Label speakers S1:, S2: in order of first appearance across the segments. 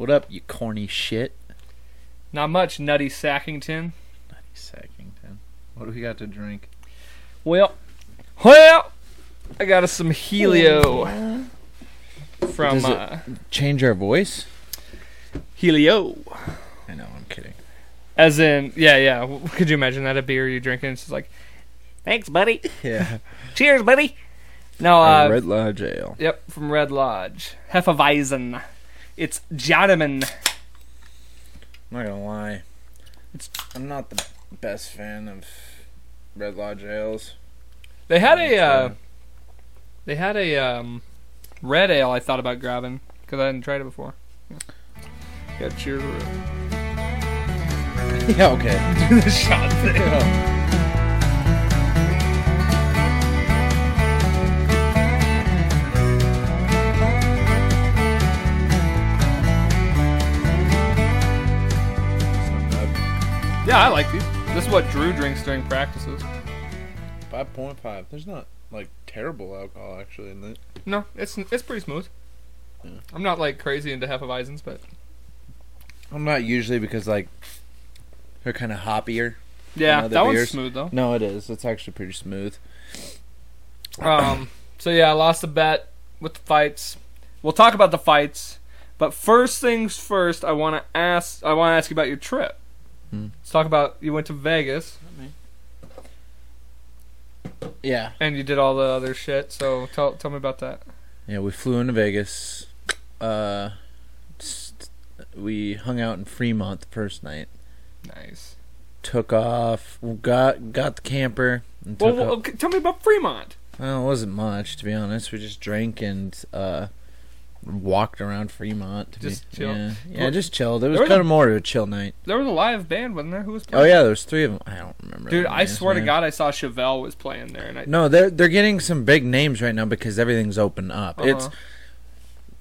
S1: What up, you corny shit?
S2: Not much, Nutty Sackington.
S1: Nutty Sackington. What do we got to drink?
S2: Well, well, I got us some Helio from uh,
S1: Change our voice?
S2: Helio.
S1: I know, I'm kidding.
S2: As in, yeah, yeah. Could you imagine that a beer you're drinking? It's just like, thanks, buddy.
S1: Yeah.
S2: Cheers, buddy. No,
S1: Uh,
S2: uh,
S1: Red Lodge Ale.
S2: yep, from Red Lodge. Hefeweizen. It's Jodeman.
S1: I'm not gonna lie.
S2: It's-
S1: I'm not the best fan of Red Lodge ales.
S2: They had a,
S1: It's,
S2: uh,
S1: uh,
S2: they had a um, red ale. I thought about grabbing because I hadn't tried it before. Yeah, yeah cheers.
S1: Yeah, okay.
S2: Do the shot thing. Yeah, I like these. This is what Drew drinks during practices.
S1: Five point five. There's not like terrible alcohol actually in it.
S2: No, it's it's pretty smooth.
S1: Yeah.
S2: I'm not like crazy into Hefeweizens, but
S1: I'm not usually because like they're kind of hoppier.
S2: yeah, that one's smooth though.
S1: No, it is. It's actually pretty smooth.
S2: Um, so yeah, I lost a bet with the fights. We'll talk about the fights, but first things first, I want to ask. I want to ask you about your trip.
S1: Hmm.
S2: Let's talk about you went to Vegas
S1: Yeah.
S2: and you did all the other shit. So tell tell me about that.
S1: Yeah, we flew into Vegas. Uh, s- we hung out in Fremont the first night.
S2: Nice.
S1: Took off. Got got the camper. And
S2: Well,
S1: took
S2: well
S1: off-
S2: okay, tell me about Fremont.
S1: Well, it wasn't much to be honest. We just drank and uh, walked around Fremont. To
S2: Just
S1: be,
S2: chill.
S1: Yeah, yeah, just chilled. It was
S2: was
S1: kind
S2: a-
S1: of more of a chill night.
S2: There was a live band, wasn't there? Who was playing?
S1: Oh yeah, there was three of them. I don't remember.
S2: Dude, I
S1: names,
S2: swear to. God, I saw Chevelle was playing there, and I
S1: No, they're they're getting some big names right now because everything's open up. It's
S2: Uh-huh.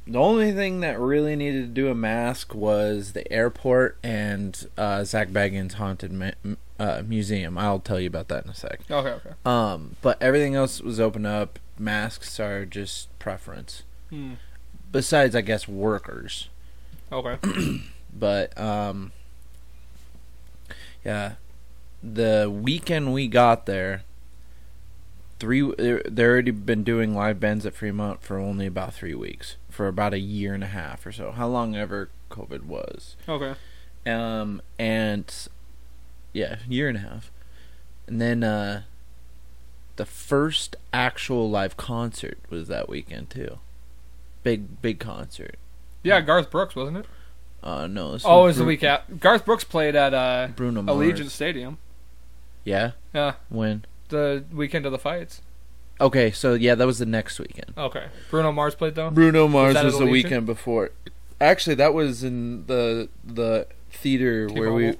S1: the only thing that really needed to do a mask was the airport and uh, Zak Bagans' haunted ma- uh, museum. I'll tell you about that in a sec.
S2: okay, okay.
S1: Um, but everything else was open up. Masks are just preference.
S2: Hmm.
S1: Besides, I guess workers.
S2: Okay.
S1: But um, yeah, the weekend we got there, three they're already been doing live bands at Fremont for only about three weeks, for about a year and a half or so, how long ever COVID was.
S2: Okay.
S1: Um, and yeah, year and a half, and then uh, the first actual live concert was that weekend too. Big big concert.
S2: Yeah, Garth Brooks, wasn't it?
S1: Uh, no. this
S2: Oh, it was the
S1: Bru-
S2: week after. Garth Brooks played at uh,
S1: Bruno Mars.
S2: Allegiant Stadium.
S1: Yeah.
S2: Yeah,
S1: When?
S2: the weekend of the fights.
S1: Okay, so yeah, that was the next weekend.
S2: Okay. Bruno Mars played though.
S1: Bruno Mars
S2: that
S1: was
S2: at
S1: the
S2: Allegiant?
S1: weekend before. Actually, that was in the the theater where we
S2: T-Mobile?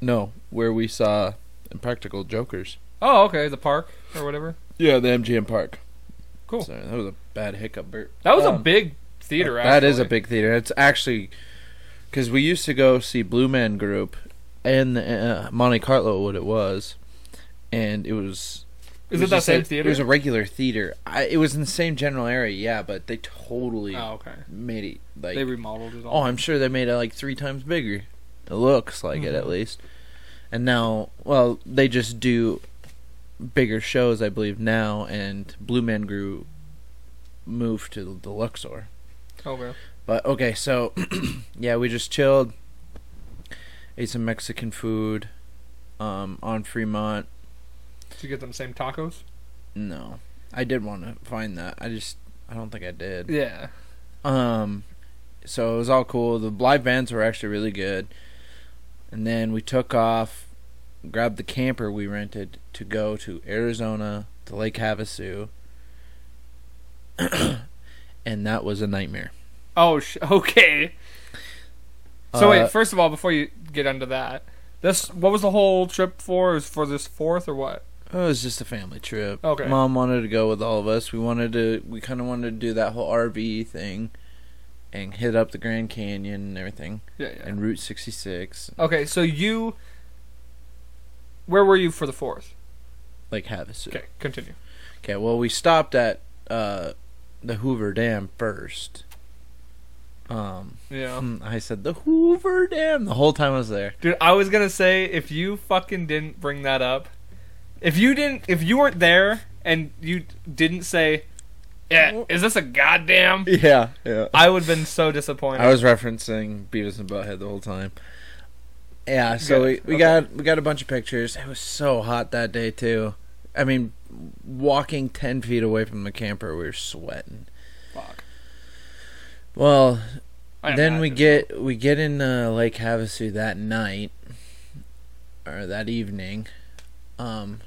S1: no where we saw Impractical Jokers.
S2: Oh, okay. The park or whatever.
S1: Yeah, the MGM Park.
S2: Cool.
S1: Sorry, that was a bad hiccup, Bert.
S2: That was a
S1: Um,
S2: big theater.
S1: That is a big theater. It's actually because we used to go see Blue Man Group in uh, Monte Carlo, what it was, and it was.
S2: Is
S1: was
S2: it that same
S1: a-
S2: theater?
S1: It was a regular theater. I, it was in the same general area, yeah, but they totally
S2: Oh, okay.
S1: made it like.
S2: They remodeled it
S1: oh. I'm sure they made it like three times bigger. It looks like it at
S2: Mhm.
S1: least. And now, well, they just do bigger shows, I believe now, and Blue Man Group moved to the Luxor.
S2: okay.
S1: But okay, so yeah, we just chilled, ate some Mexican food, um, on Fremont.
S2: Did you get them same tacos?
S1: No, I did want to find that. I just I don't think I did.
S2: Yeah.
S1: Um, so it was all cool. The live bands were actually really good, and then we took off, grabbed the camper we rented to go to Arizona to Lake Havasu, and that was a nightmare.
S2: Oh, sh- okay. So
S1: Uh,
S2: wait, first of all, before you get into that, this what was the whole trip for? Is for this fourth or what?
S1: It was just a family trip.
S2: Okay.
S1: Mom wanted to go with all of us. We wanted to. We kind of wanted to do that whole RV thing, and hit up the Grand Canyon and everything,
S2: Yeah, yeah.
S1: and Route 66,
S2: Okay, so you, where were you for the fourth?
S1: Lake Havasu.
S2: Okay, continue.
S1: Okay. Well, we stopped at uh, the Hoover Dam first. Um,
S2: Yeah.
S1: I said the Hoover Dam the whole time I was there.
S2: Dude, I was gonna say if you fucking didn't bring that up, if you didn't, if you weren't there and you didn't say, "Yeah, is this a goddamn?"
S1: Yeah, yeah.
S2: I would have been so disappointed.
S1: I was referencing Beavis and Butthead the whole time. Yeah, so we,
S2: Good.
S1: we
S2: Okay.
S1: got we got a bunch of pictures. It was so hot that day too. I mean, walking ten feet away from the camper, we were sweating.
S2: Fuck.
S1: Well, then we get we get in uh, Lake Havasu that night or that evening, um,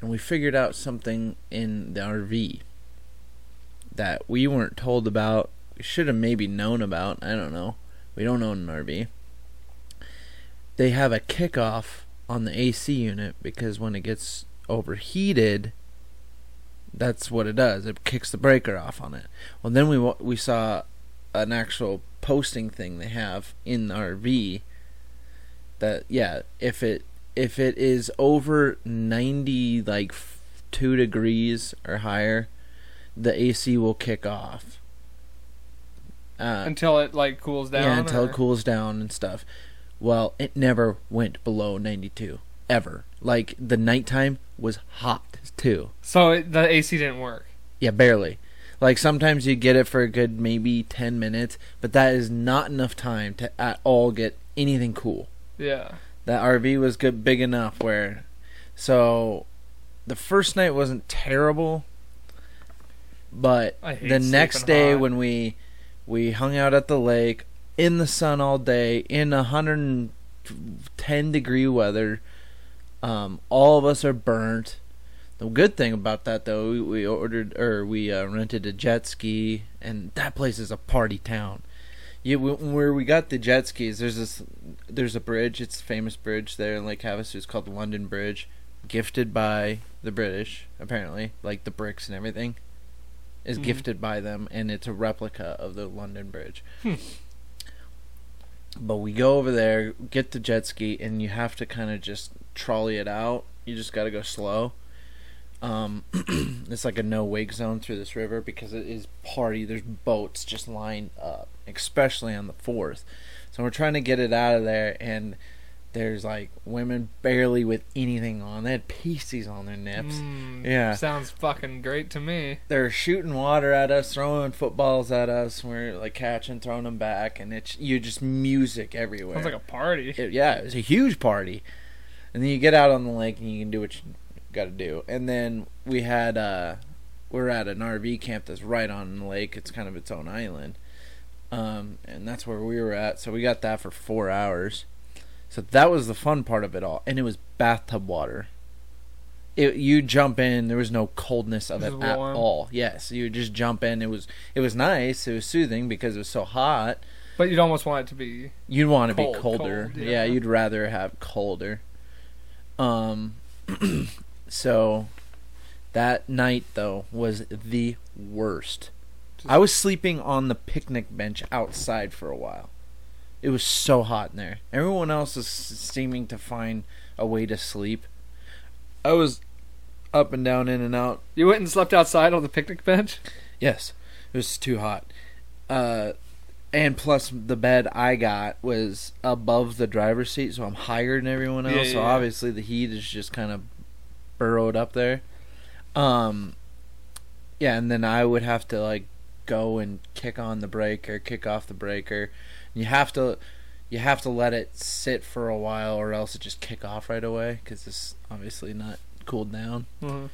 S1: and we figured out something in the RV that we weren't told about. We should have maybe known about. I don't know. We don't own an RV. They have a kickoff on the AC unit because when it gets overheated, that's what it does. It kicks the breaker off on it. Well, then we we saw an actual posting thing they have in the RV that yeah, if it if it is over 90 like 2 degrees or higher, the AC will kick off. Uh,
S2: until it like cools down.
S1: yeah, until
S2: or-
S1: it cools down and stuff. Well, it never went below 92 ever. Like the nighttime was hot too.
S2: So it, the AC didn't work.
S1: Yeah, barely. Like sometimes you get it for a good maybe 10 minutes, but that is not enough time to at all get anything cool.
S2: Yeah.
S1: That RV was good big enough where so the first night wasn't terrible, but the next day
S2: hot.
S1: when we we hung out at the lake in the sun all day in 110 degree weather, um, all of us are burnt. The good thing about that though, we, we ordered or we uh, rented a jet ski, and that place is a party town. You w- where we got the jet skis, there's this, there's a bridge. It's a famous bridge there in Lake Havasu. It's called the London Bridge, gifted by the British apparently, like the bricks and everything, is
S2: Mhm.
S1: gifted by them, and it's a replica of the London Bridge.
S2: Hmm.
S1: But we go over there, get the jet ski, and you have to kind of just trolley it out. You just got to go slow. Um, it's like a no wake zone through this river because it is party. There's boats just lined up, especially on the fourth. So we're trying to get it out of there, and there's like women barely with anything on. They had pasties on their nips.
S2: Mm,
S1: Yeah.
S2: Sounds fucking great to me.
S1: They're shooting water at us, throwing footballs at us. We're like catching, throwing them back, and it's you just music everywhere.
S2: Sounds like a party.
S1: It- yeah, it was a huge party. And then you get out on the lake and you can do what you got to do. And then we had uh we're at an RV camp that's right on the lake. It's kind of its own island. Um and that's where we were at. So we got that for 4 hours. So that was the fun part of it all. And it was bathtub water. It, you jump in, there was no coldness of
S2: It
S1: it at
S2: warm.
S1: all. Yes, you just jump in. It was it was nice. It was soothing because it was so hot.
S2: But you'd almost want it to be.
S1: You'd want to
S2: Cold,
S1: be colder.
S2: cold,
S1: yeah.
S2: yeah.
S1: you'd rather have colder. Um so that night though was the worst. I was sleeping on the picnic bench outside for a while. It was so hot in there. Everyone else is seeming to find a way to sleep. I was up and down in and out
S2: You went and slept outside on the picnic bench.
S1: Yes, it was too hot. Uh, and plus, the bed I got was above the driver's seat, so I'm higher than everyone else.
S2: Yeah,
S1: so
S2: yeah.
S1: obviously, the heat is just kind of burrowed up there. Um, yeah, and then I would have to like go and kick on the breaker, kick off the breaker. You have to, you have to let it sit for a while, or else it just kick off right away because it's obviously not cooled down.
S2: Mm-hmm.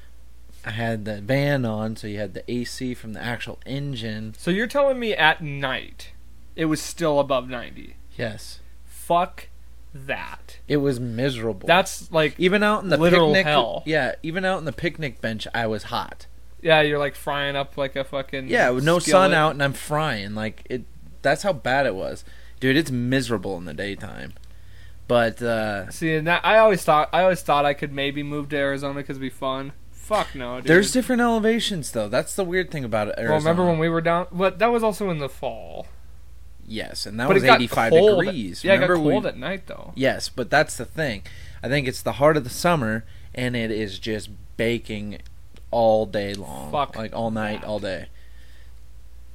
S1: I had the van on, so you had the AC from the actual engine.
S2: So you're telling me at night it was still above 90?
S1: Yes,
S2: Fuck that.
S1: it was miserable.
S2: That's like
S1: even out in the
S2: literal
S1: picnic.
S2: hell.
S1: Yeah, even out in the picnic bench, I was hot.
S2: yeah, you're like frying up like a fucking
S1: Yeah, with no sun out, and I'm frying. Like it. That's how bad it was, dude. It's miserable in the daytime. But uh,
S2: See, and that I always thought I always thought I could maybe move to Arizona because it'd be fun. Fuck no, dude.
S1: there's different elevations, though. That's the weird thing about it.
S2: well, remember when we were down? But that was also in the fall.
S1: Yes, and that
S2: but
S1: was 85
S2: cold.
S1: degrees.
S2: Yeah,
S1: remember
S2: it got
S1: we-
S2: cold at night though.
S1: Yes, but that's the thing. I think it's the heart of the summer, and it is just baking all day long,
S2: Fuck
S1: like all night,
S2: that.
S1: all day.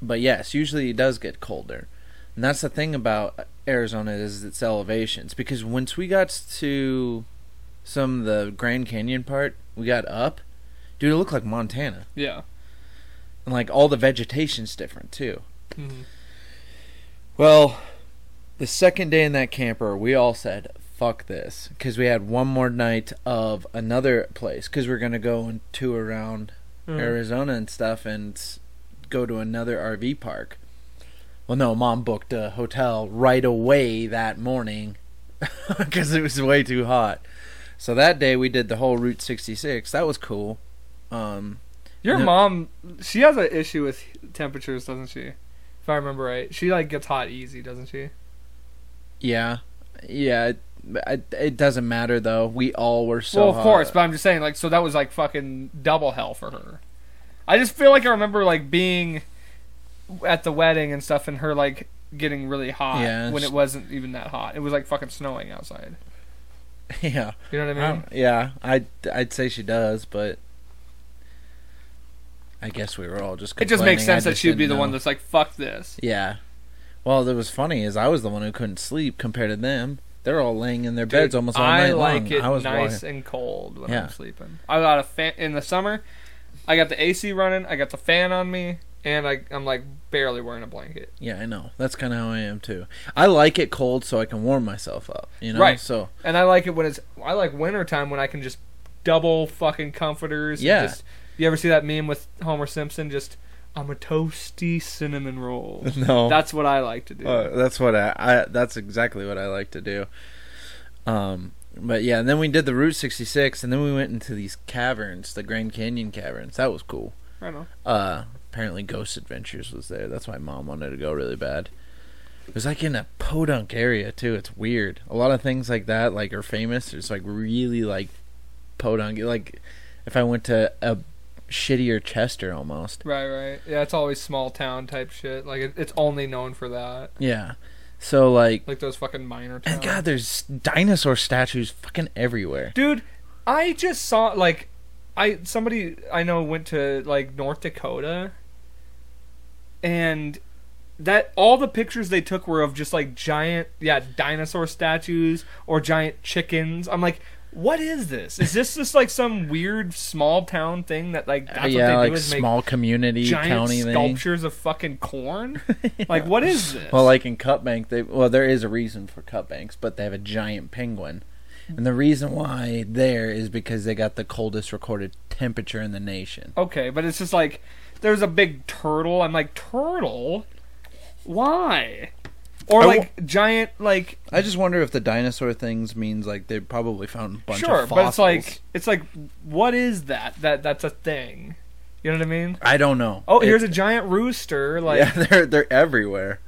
S1: But yes, usually it does get colder. And that's the thing about Arizona is its elevations because once we got to some of the Grand Canyon part, we got up, dude, it looked like Montana.
S2: Yeah.
S1: And like all the vegetation's different too.
S2: Mhm.
S1: Well, the second day in that camper, we all said, fuck this. Because we had one more night of another place. Because we are going to go and tour around
S2: Mhm.
S1: Arizona and stuff and go to another RV park. Well, no, mom booked a hotel right away that morning because it was way too hot. So that day we did the whole Route 66. That was cool. Um,
S2: Your mom, she has an issue with temperatures, doesn't she? If I remember right, she like gets hot easy, doesn't she?
S1: yeah, yeah. It, it, it doesn't matter though. We all were so.
S2: well, of
S1: hot.
S2: course, but I'm just saying, like, so that was like fucking double hell for her. I just feel like I remember like being at the wedding and stuff, and her like getting really hot
S1: Yeah,
S2: when it wasn't even that hot. It was like fucking snowing outside.
S1: yeah,
S2: You know what I mean?
S1: yeah. I I'd say she does, but I guess we were all just.
S2: it just makes sense that she'd be the one that's like, fuck this.
S1: Yeah. Well, that was funny is I was the one who couldn't sleep compared to them. They're all laying in their beds almost all
S2: I
S1: night
S2: like
S1: long.
S2: it
S1: I was
S2: nice
S1: wa-
S2: and cold when
S1: Yeah.
S2: I'm sleeping. I got a fan in the summer. I got the AC running. I got the fan on me, and I, I'm like barely wearing a blanket.
S1: Yeah, I know. That's kind of how I am too. I like it cold so I can warm myself up. You know.
S2: Right.
S1: So
S2: And I like it when it's. I like wintertime when I can just double fucking comforters. and
S1: Yeah.
S2: Just, you ever see that meme with Homer Simpson? Just I'm a toasty cinnamon roll.
S1: no.
S2: That's what I like to do.
S1: Uh, that's what I, I. That's exactly what I like to do. Um. But yeah, and then we did the Route 66, and then we went into these caverns, the Grand Canyon caverns. That was cool.
S2: I know.
S1: Uh, apparently Ghost Adventures was there. That's why mom wanted to go really bad. It was like in a podunk area too. It's weird. A lot of things like that like are famous. It's like really like podunk. Like if I went to a shittier Chester almost.
S2: Right, right. Yeah, it's always small town type shit. Like it, it's only known for that.
S1: Yeah. So like
S2: Like those fucking minor towns.
S1: and God, there's dinosaur statues fucking everywhere.
S2: dude i just saw like i somebody i know went to like north dakota and that all the pictures they took were of just like giant yeah dinosaur statues or giant chickens i'm like what is this is this just like some weird small town thing that like that's
S1: Uh, yeah,
S2: what they
S1: like
S2: do is make
S1: small community
S2: giant
S1: county thing.
S2: sculptures of fucking corn like what is this
S1: Well, like in Cut Bank, they well, there is a reason for Cut Banks, but they have a giant penguin, and the reason why there is because they got the coldest recorded temperature in the nation.
S2: Okay, but it's just like there's a big turtle. I'm like turtle, why? Or
S1: I
S2: like giant like
S1: I just wonder if the dinosaur things means like they probably found a bunch
S2: sure,
S1: of fossils.
S2: Sure, but it's like it's like what is that? That that's a thing. You know what I mean?
S1: I don't know.
S2: Oh,
S1: It-
S2: here's a giant rooster. Like
S1: yeah, they're they're everywhere.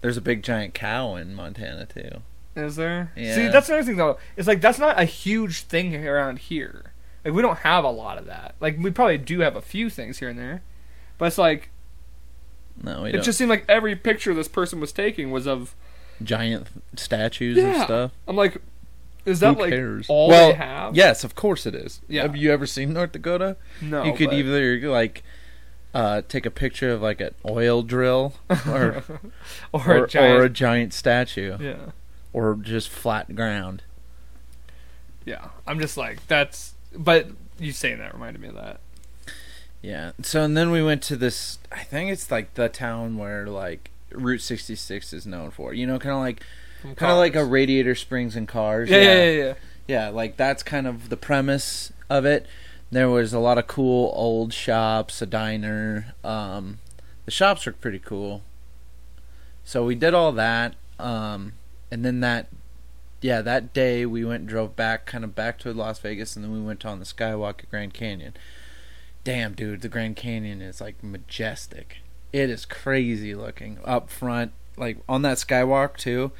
S1: There's a big giant cow in Montana too.
S2: is there?
S1: Yeah.
S2: See, that's another thing though. It's like that's not a huge thing around here. Like we don't have a lot of that. Like we probably do have a few things here and there, but it's like
S1: No, we
S2: it
S1: don't.
S2: just seemed like every picture this person was taking was of
S1: giant statues and stuff.
S2: I'm like, is that
S1: Who
S2: like
S1: cares?
S2: all
S1: well,
S2: they have?
S1: yes, of course it is.
S2: Yeah.
S1: Have you ever seen North Dakota?
S2: No,
S1: you could
S2: but-
S1: either like uh, take a picture of like an oil drill or
S2: or,
S1: or,
S2: a giant.
S1: or a giant statue
S2: yeah,
S1: or just flat ground.
S2: yeah. I'm just like that's. But you saying that reminded me of that.
S1: Yeah. So and then we went to this. I think it's like the town where like Route 66 is known for. You know, kind of like kind of like a Radiator Springs and Cars.
S2: Yeah, yeah, yeah, yeah.
S1: Yeah, like that's kind of the premise of it. There was a lot of cool old shops, a diner. Um, the shops were pretty cool. So we did all that, um, and then that, yeah, that day we went and drove back, kind of back to Las Vegas, and then we went on the Skywalk at Grand Canyon. Damn, dude, the Grand Canyon is like majestic. It is crazy looking up front, like on that Skywalk too.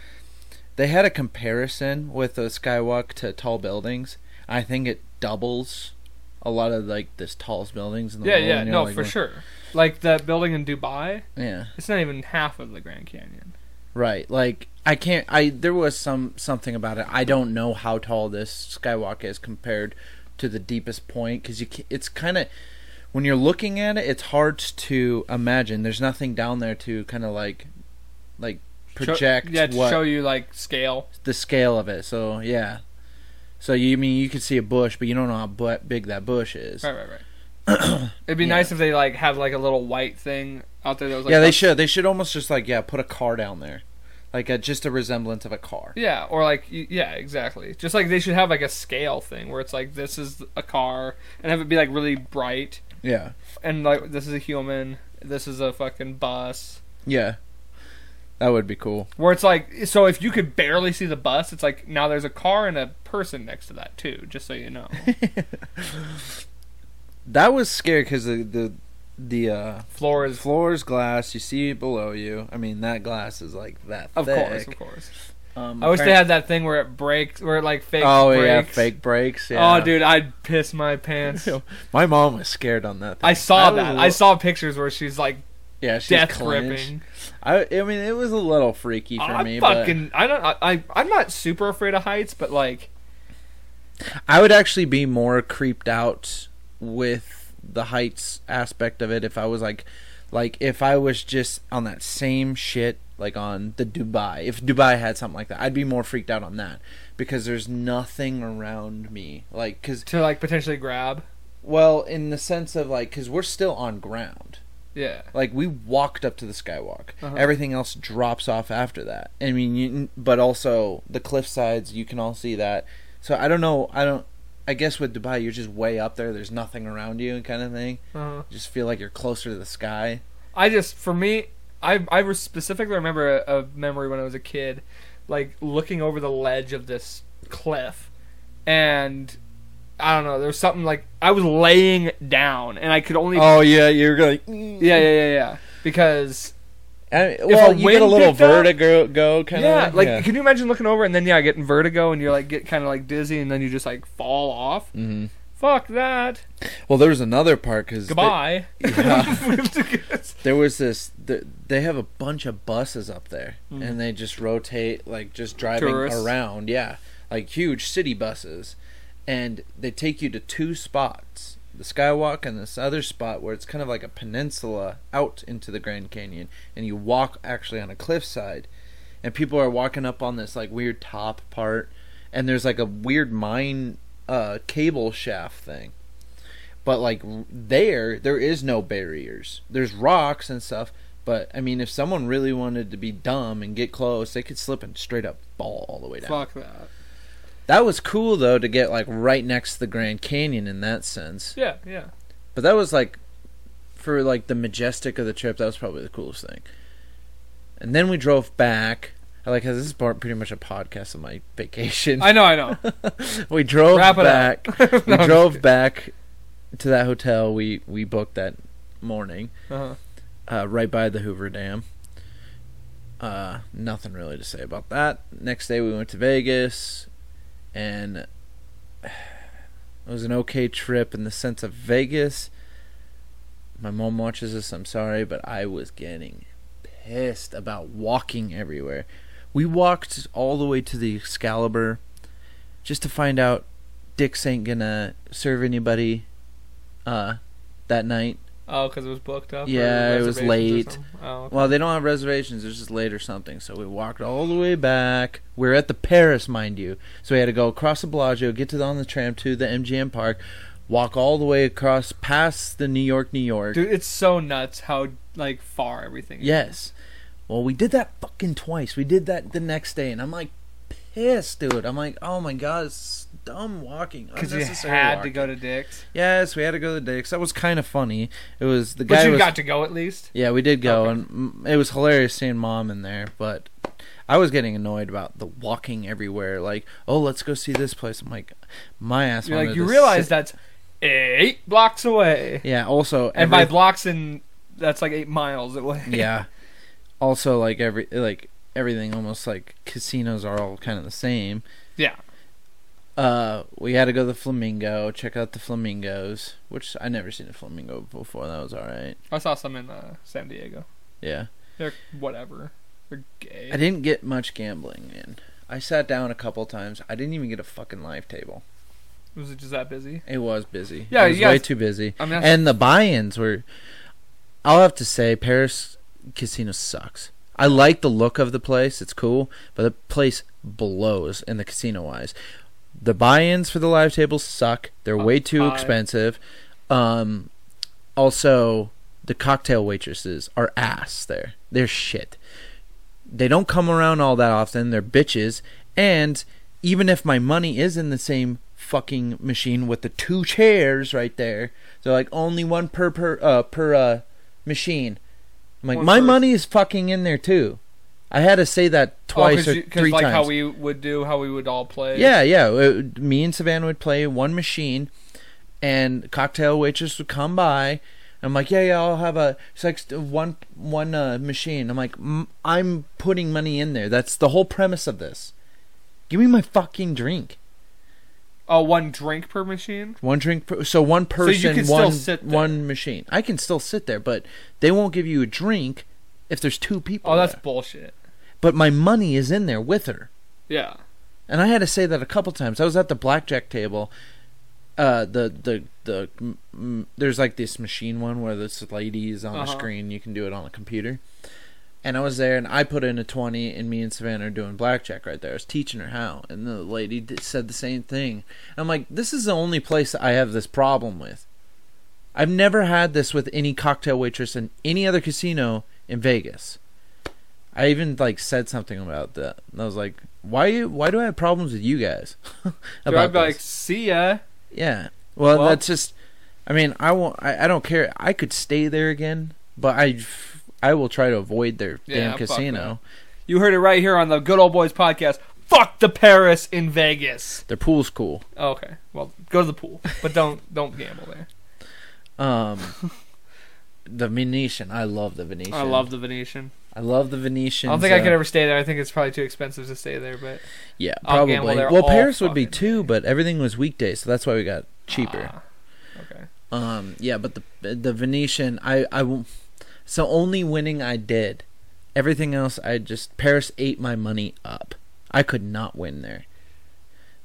S1: They had a comparison with the Skywalk to tall buildings. I think it doubles a lot of like this tallest buildings in the
S2: Yeah,
S1: world.
S2: yeah,
S1: you're
S2: no,
S1: like,
S2: for
S1: well,
S2: sure. Like that building in Dubai,
S1: Yeah,
S2: it's not even half of the Grand Canyon.
S1: right. Like I can't. I there was some something about it. I don't know how tall this Skywalk is compared to the deepest point because you. It's kind of when you're looking at it, it's hard to imagine. There's nothing down there to kind of like like
S2: Show-
S1: project
S2: yeah, to
S1: what
S2: show you like scale.
S1: the scale of it. So yeah. So you I mean you can see a bush, but you don't know how big that bush is.
S2: Right, right, right. It'd be
S1: Yeah.
S2: nice if they like have like a little white thing out there that was like
S1: yeah, they should. They should almost just like yeah, put a car down there, like a, just a resemblance of a car.
S2: Yeah, or like yeah, exactly. Just like they should have like a scale thing where it's like this is a car and have it be like really bright
S1: Yeah,
S2: and like this is a human, this is a fucking bus.
S1: yeah, that would be cool.
S2: Where it's like so if you could barely see the bus, it's like now there's a car and a person next to that too, just so you know.
S1: That was scary because the the the uh,
S2: Floor is
S1: floor is glass. You see below you. I mean that glass is like that.
S2: of
S1: thick.
S2: course, of course.
S1: Um,
S2: I wish they had that thing where it breaks, where it like fake.
S1: Oh
S2: breaks.
S1: yeah, fake breaks. Yeah.
S2: Oh, dude, I'd piss my pants.
S1: My mom was scared on that. Thing.
S2: I saw
S1: a
S2: that.
S1: little-
S2: I saw pictures where she's like
S1: Yeah, she's
S2: death
S1: clenched.
S2: gripping.
S1: I, I mean, it was a little freaky for
S2: I'm
S1: me,
S2: fucking. I don't. I, I. I'm not super afraid of heights, but like,
S1: I would actually be more creeped out with the heights aspect of it if I was like, like if I was just on that same shit, like on the Dubai. If Dubai had something like that, I'd be more freaked out on that because there's nothing around me, like because
S2: to like potentially grab.
S1: well, in the sense of like because we're still on ground.
S2: Yeah.
S1: Like we walked up to the skywalk.
S2: Uh-huh.
S1: Everything else drops off after that. I mean, you, but also the cliff sides. You can all see that. So I don't know. I don't. I guess with Dubai, you're just way up there. There's nothing around you, and kind of thing.
S2: Uh-huh.
S1: You just feel like you're closer to the sky.
S2: I just for me, I I specifically remember a, a memory when I was a kid, like looking over the ledge of this cliff, and I don't know. There was something like I was laying down, and I could only.
S1: Oh yeah, you're going.
S2: Yeah, yeah, yeah, yeah. Because
S1: I mean, well, you get a little
S2: picked up-
S1: vertigo, go kind of.
S2: yeah, like can you imagine looking over and then yeah, getting vertigo and you're like get kind of like dizzy and then you just like fall off.
S1: hmm
S2: Fuck that.
S1: Well, there was another part because
S2: Goodbye.
S1: Yeah. there was this th- they have a bunch of buses up there
S2: Mhm.
S1: and they just rotate like just driving
S2: Tourists.
S1: around yeah like huge city buses and they take you to two spots the skywalk and this other spot where it's kind of like a peninsula out into the grand canyon and you walk actually on a cliffside and people are walking up on this like weird top part and there's like a weird mine uh cable shaft thing. But like there there is no barriers. There's rocks and stuff but i mean if someone really wanted to be dumb and get close they could slip and straight up fall all the way down.
S2: Fuck that.
S1: that was cool though to get like right next to the grand canyon in that sense.
S2: Yeah, yeah.
S1: but that was like for like the majestic of the trip that was probably the coolest thing. And then we drove back I like 'cause this is part, pretty much a podcast of my vacation
S2: I know, I know.
S1: we drove
S2: Wrap
S1: back we drove back to that hotel we we booked that morning
S2: Uh-huh.
S1: uh, right by the Hoover Dam. Uh, nothing really to say about that. Next day we went to Vegas, and it was an okay trip in the sense of Vegas. My mom watches this. I'm sorry, but I was getting pissed about walking everywhere. We walked all the way to the Excalibur just to find out Dick's ain't gonna serve anybody uh, that night.
S2: Oh, because it was booked up.
S1: Yeah, it was late.
S2: Oh, okay.
S1: Well, they don't have reservations. It's just late or something. So we walked all the way back. We are at the Paris, mind you. So we had to go across the Bellagio, get to the, on the tram to the MGM Park, walk all the way across past the New York, New York.
S2: dude, it's so nuts how like far everything. is.
S1: Yes. Well, we did that fucking twice. We did that the next day, and I'm like pissed, dude. I'm like, oh my god, it's dumb walking.
S2: because you had to go to Dick's.
S1: Yes, we had to go to Dick's. That was kind of funny. It was the guy.
S2: But you
S1: was.
S2: got to go at least.
S1: Yeah, we did go,
S2: Okay.
S1: and it was hilarious seeing mom in there. But I was getting annoyed about the walking everywhere. Like, oh, let's go see this place. I'm like, my ass.
S2: You're like you realize
S1: sit-
S2: that's eight blocks away,
S1: Yeah. Also,
S2: and by blocks in that's like eight miles away.
S1: yeah. Also, like every like everything, almost like casinos are all kind of the same.
S2: yeah.
S1: Uh, we had to go to the Flamingo, check out the flamingos, which I never seen a flamingo before. That was all right.
S2: I saw some in uh, San Diego.
S1: Yeah.
S2: They're whatever. They're gay.
S1: I didn't get much gambling in. I sat down a couple times. I didn't even get a fucking live table.
S2: Was it just that busy?
S1: It was busy.
S2: Yeah,
S1: it was
S2: you
S1: way too busy.
S2: I mean,
S1: And the buy-ins were. I'll have to say, Paris casino sucks. I like the look of the place. It's cool, but the place blows in the casino wise. The buy-ins for the live tables suck. They're way too expensive. Um, also, the cocktail waitresses are ass there. They're shit. They don't come around all that often. They're bitches. And even if my money is in the same fucking machine with the two chairs right there, so like only one per per uh, per uh, machine. I'm like, my
S2: per-
S1: money is fucking in there too. I had to say that twice
S2: oh,
S1: or
S2: cause you-
S1: three
S2: like
S1: times.
S2: how we would do, how we would all play.
S1: Yeah, yeah. uh, Me and Savannah would play one machine, and cocktail waitress would come by. I'm like, yeah, yeah, I'll have a. It's like one one uh, machine. I'm like, "Mm, I'm putting money in there. That's the whole premise of this. Give me my fucking drink.
S2: Oh, one drink per machine.
S1: One drink. Per, so one
S2: you
S1: person,
S2: still
S1: one one machine. I can still sit there, but they won't give you a drink if there's two people.
S2: Oh, that's
S1: there.
S2: bullshit.
S1: But my money is in there with her.
S2: Yeah.
S1: And I had to say that a couple times. I was at the blackjack table. Uh, the the the m- m- there's like this machine one where this lady is on the
S2: Uh-huh.
S1: screen. You can do it on a computer. And I was there, and I put in a twenty, and me and Savannah are doing blackjack right there. I was teaching her how, and the lady did, said the same thing. I'm like, this is the only place I have this problem with. I've never had this with any cocktail waitress in any other casino in Vegas. I even like said something about that. And I was like, "Why? Why do I have problems with you guys?"
S2: So
S1: about
S2: I'd be like, see ya.
S1: yeah. Well,
S2: Well-
S1: that's just. I mean, I won't. I, I don't care. I could stay there again, but I, I will try to avoid their
S2: Yeah,
S1: damn
S2: fuck
S1: casino.
S2: You heard it right here on the Good Old Boys podcast. Fuck the Paris in Vegas.
S1: Their pool's cool.
S2: Okay, well, go to the pool, but don't don't gamble there.
S1: Um, the Venetian. I love the Venetian.
S2: I love the Venetian.
S1: I love the Venetian.
S2: I don't think I could ever stay there. I think it's probably too expensive to stay there. But
S1: Yeah,
S2: I'll gamble
S1: probably.
S2: there
S1: Well,
S2: all
S1: Paris would be
S2: fucking
S1: too, but everything was weekdays, so that's why we got cheaper.
S2: Ah, okay.
S1: Um, yeah, but the the Venetian, I I w- so only winning I did. Everything else, I just Paris ate my money up. I could not win there.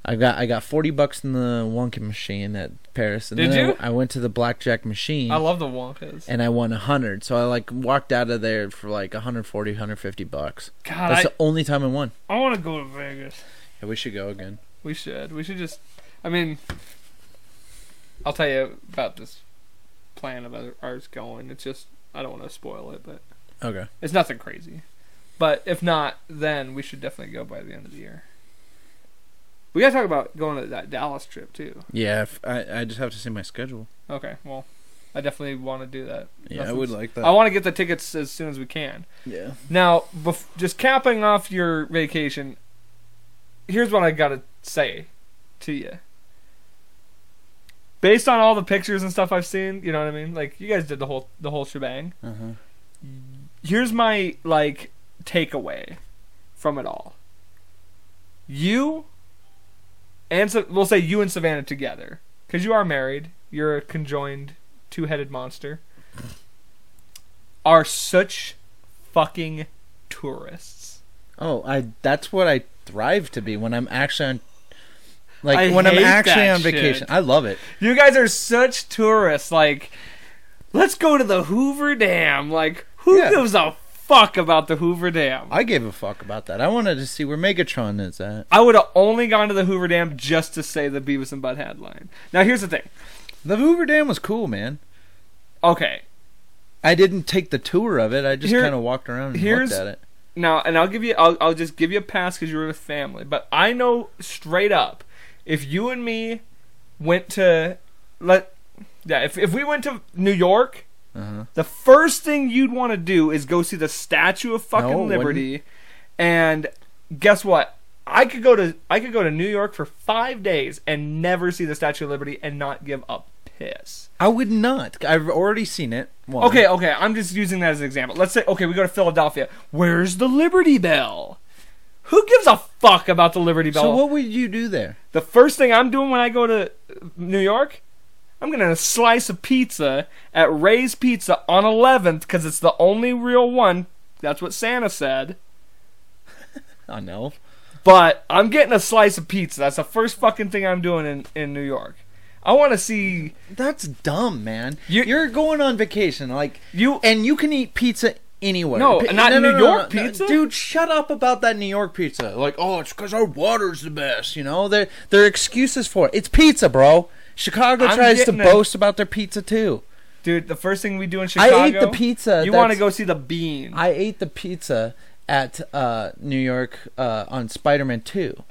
S1: I got I got forty bucks in the Wonka machine at Paris, and
S2: Did
S1: then
S2: you?
S1: I, I went to the blackjack machine
S2: I love the Wonkas.
S1: and I won a hundred. So I like walked out of there for like 140, 150 bucks.
S2: God,
S1: That's
S2: I,
S1: the only time I won.
S2: I want to go to Vegas.
S1: Yeah, we should go again.
S2: We should. We should just. I mean, I'll tell you about this plan of ours going. It's just I don't want to spoil it, but
S1: Okay.
S2: it's nothing crazy. But if not, then we should definitely go by the end of the year. We gotta talk about going to that Dallas trip too.
S1: Yeah, if, I I just have to see my schedule.
S2: Okay, well, I definitely want to do that.
S1: Yeah, I would like that.
S2: I want to get the tickets as soon as we can.
S1: yeah.
S2: Now, bef- just capping off your vacation, here's what I gotta say to you. Based on all the pictures and stuff I've seen, you know what I mean. Like you guys did the whole the whole shebang.
S1: Uh huh.
S2: Here's my like takeaway from it all. You and we'll say you and Savannah together, because you are married. You're a conjoined two-headed monster. Are such fucking tourists.
S1: Oh, I that's what I thrive to be when I'm actually on like
S2: I
S1: when I'm actually on vacation.
S2: shit.
S1: I love it.
S2: You guys are such tourists. Like, let's go to the Hoover Dam. Like, who
S1: Yeah.
S2: gives a fuck about the Hoover Dam?
S1: I gave a fuck about that. I wanted to see where Megatron is at.
S2: I would have only gone to the Hoover Dam just to say the Beavis and Butthead line. Now, here's the thing.
S1: The Hoover Dam was cool, man.
S2: Okay,
S1: I didn't take the tour of it. I just kind of walked around and looked at it.
S2: now, and I'll give you, I'll, I'll just give you a pass because you were with family. But I know straight up, if you and me went to, let, yeah, if if we went to New York,
S1: Uh-huh.
S2: the first thing you'd want to do is go see the Statue of fucking
S1: No, it wouldn't.
S2: Liberty. And guess what? I could go to I could go to New York for five days and never see the Statue of Liberty and not give a piss.
S1: I would not. I've already seen it. One.
S2: Okay, okay, I'm just using that as an example. Let's say okay, we go to Philadelphia. Where's the Liberty Bell? Who gives a fuck about the Liberty Bell?
S1: So what would you do there?
S2: The first thing I'm doing when I go to New York, I'm gonna slice a pizza at Ray's Pizza on 11th because it's the only real one. That's what Santa said.
S1: I know.
S2: But I'm getting a slice of pizza. That's the first fucking thing I'm doing in, in New York. I want to see
S1: That's dumb, man.
S2: You-
S1: You're going on vacation, like
S2: you.
S1: and you can eat pizza anywhere.
S2: No,
S1: Pi-
S2: not New York pizza?
S1: dude. Shut up about that New York pizza. Like, oh, it's because our water's the best. You know, they're they're excuses for it. It's pizza, bro. Chicago
S2: I'm
S1: tries to
S2: getting a-
S1: boast about their pizza too.
S2: Dude, the first thing we do in Chicago.
S1: I ate the pizza.
S2: You want to
S1: that's-
S2: go see the bean?
S1: I ate the pizza at uh, New York uh, on Spider Man Two.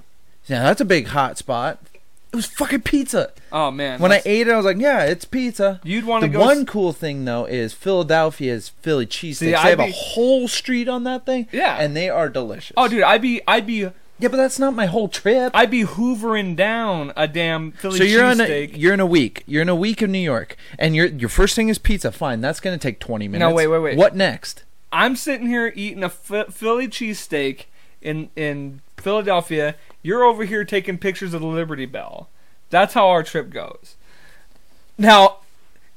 S1: Yeah, that's a big hot spot. It was fucking pizza.
S2: oh man,
S1: When I
S2: that's-
S1: ate it, I was like, "Yeah, it's pizza."
S2: you'd
S1: The
S2: to go.
S1: one
S2: s-
S1: cool thing though is Philadelphia's Philly cheesesteaks. They
S2: I'd
S1: have a
S2: be-
S1: whole street on that thing.
S2: Yeah.
S1: and they are delicious.
S2: oh, dude, I'd be, I'd be,
S1: yeah, but that's not my whole trip.
S2: I'd be hoovering down a damn Philly cheesesteak.
S1: so you're on a,
S2: cheesesteak.
S1: you're in a week. You're in a week of New York, and your your first thing is pizza. Fine, that's gonna take twenty minutes.
S2: No, wait, wait, wait.
S1: What next?
S2: I'm sitting here eating a Ph- Philly cheesesteak in in Philadelphia. You're over here taking pictures of the Liberty Bell. That's how our trip goes. Now,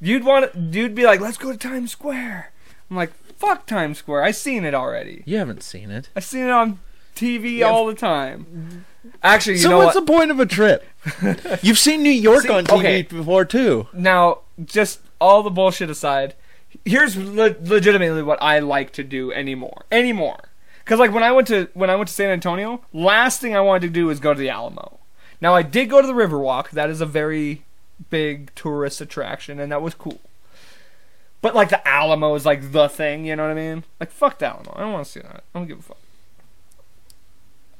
S2: you'd want you'd be like, "Let's go to Times Square." I'm like, "Fuck Times Square. I seen it already.
S1: You haven't seen it.
S2: I seen it on TV
S1: Yeah.
S2: all the time." Mm-hmm. Actually, you
S1: so
S2: know
S1: what's
S2: what?
S1: the point of a trip? You've seen New York
S2: See,
S1: on TV
S2: okay.
S1: before too.
S2: now, just all the bullshit aside, here's le- legitimately what I like to do anymore. Anymore. Cuz like when I went to when I went to San Antonio, last thing I wanted to do was go to the Alamo. Now I did go to the Riverwalk. That is a very big tourist attraction and that was cool. But like the Alamo is like the thing, you know what I mean? Like fuck the Alamo. I don't want to see that. I don't give a fuck.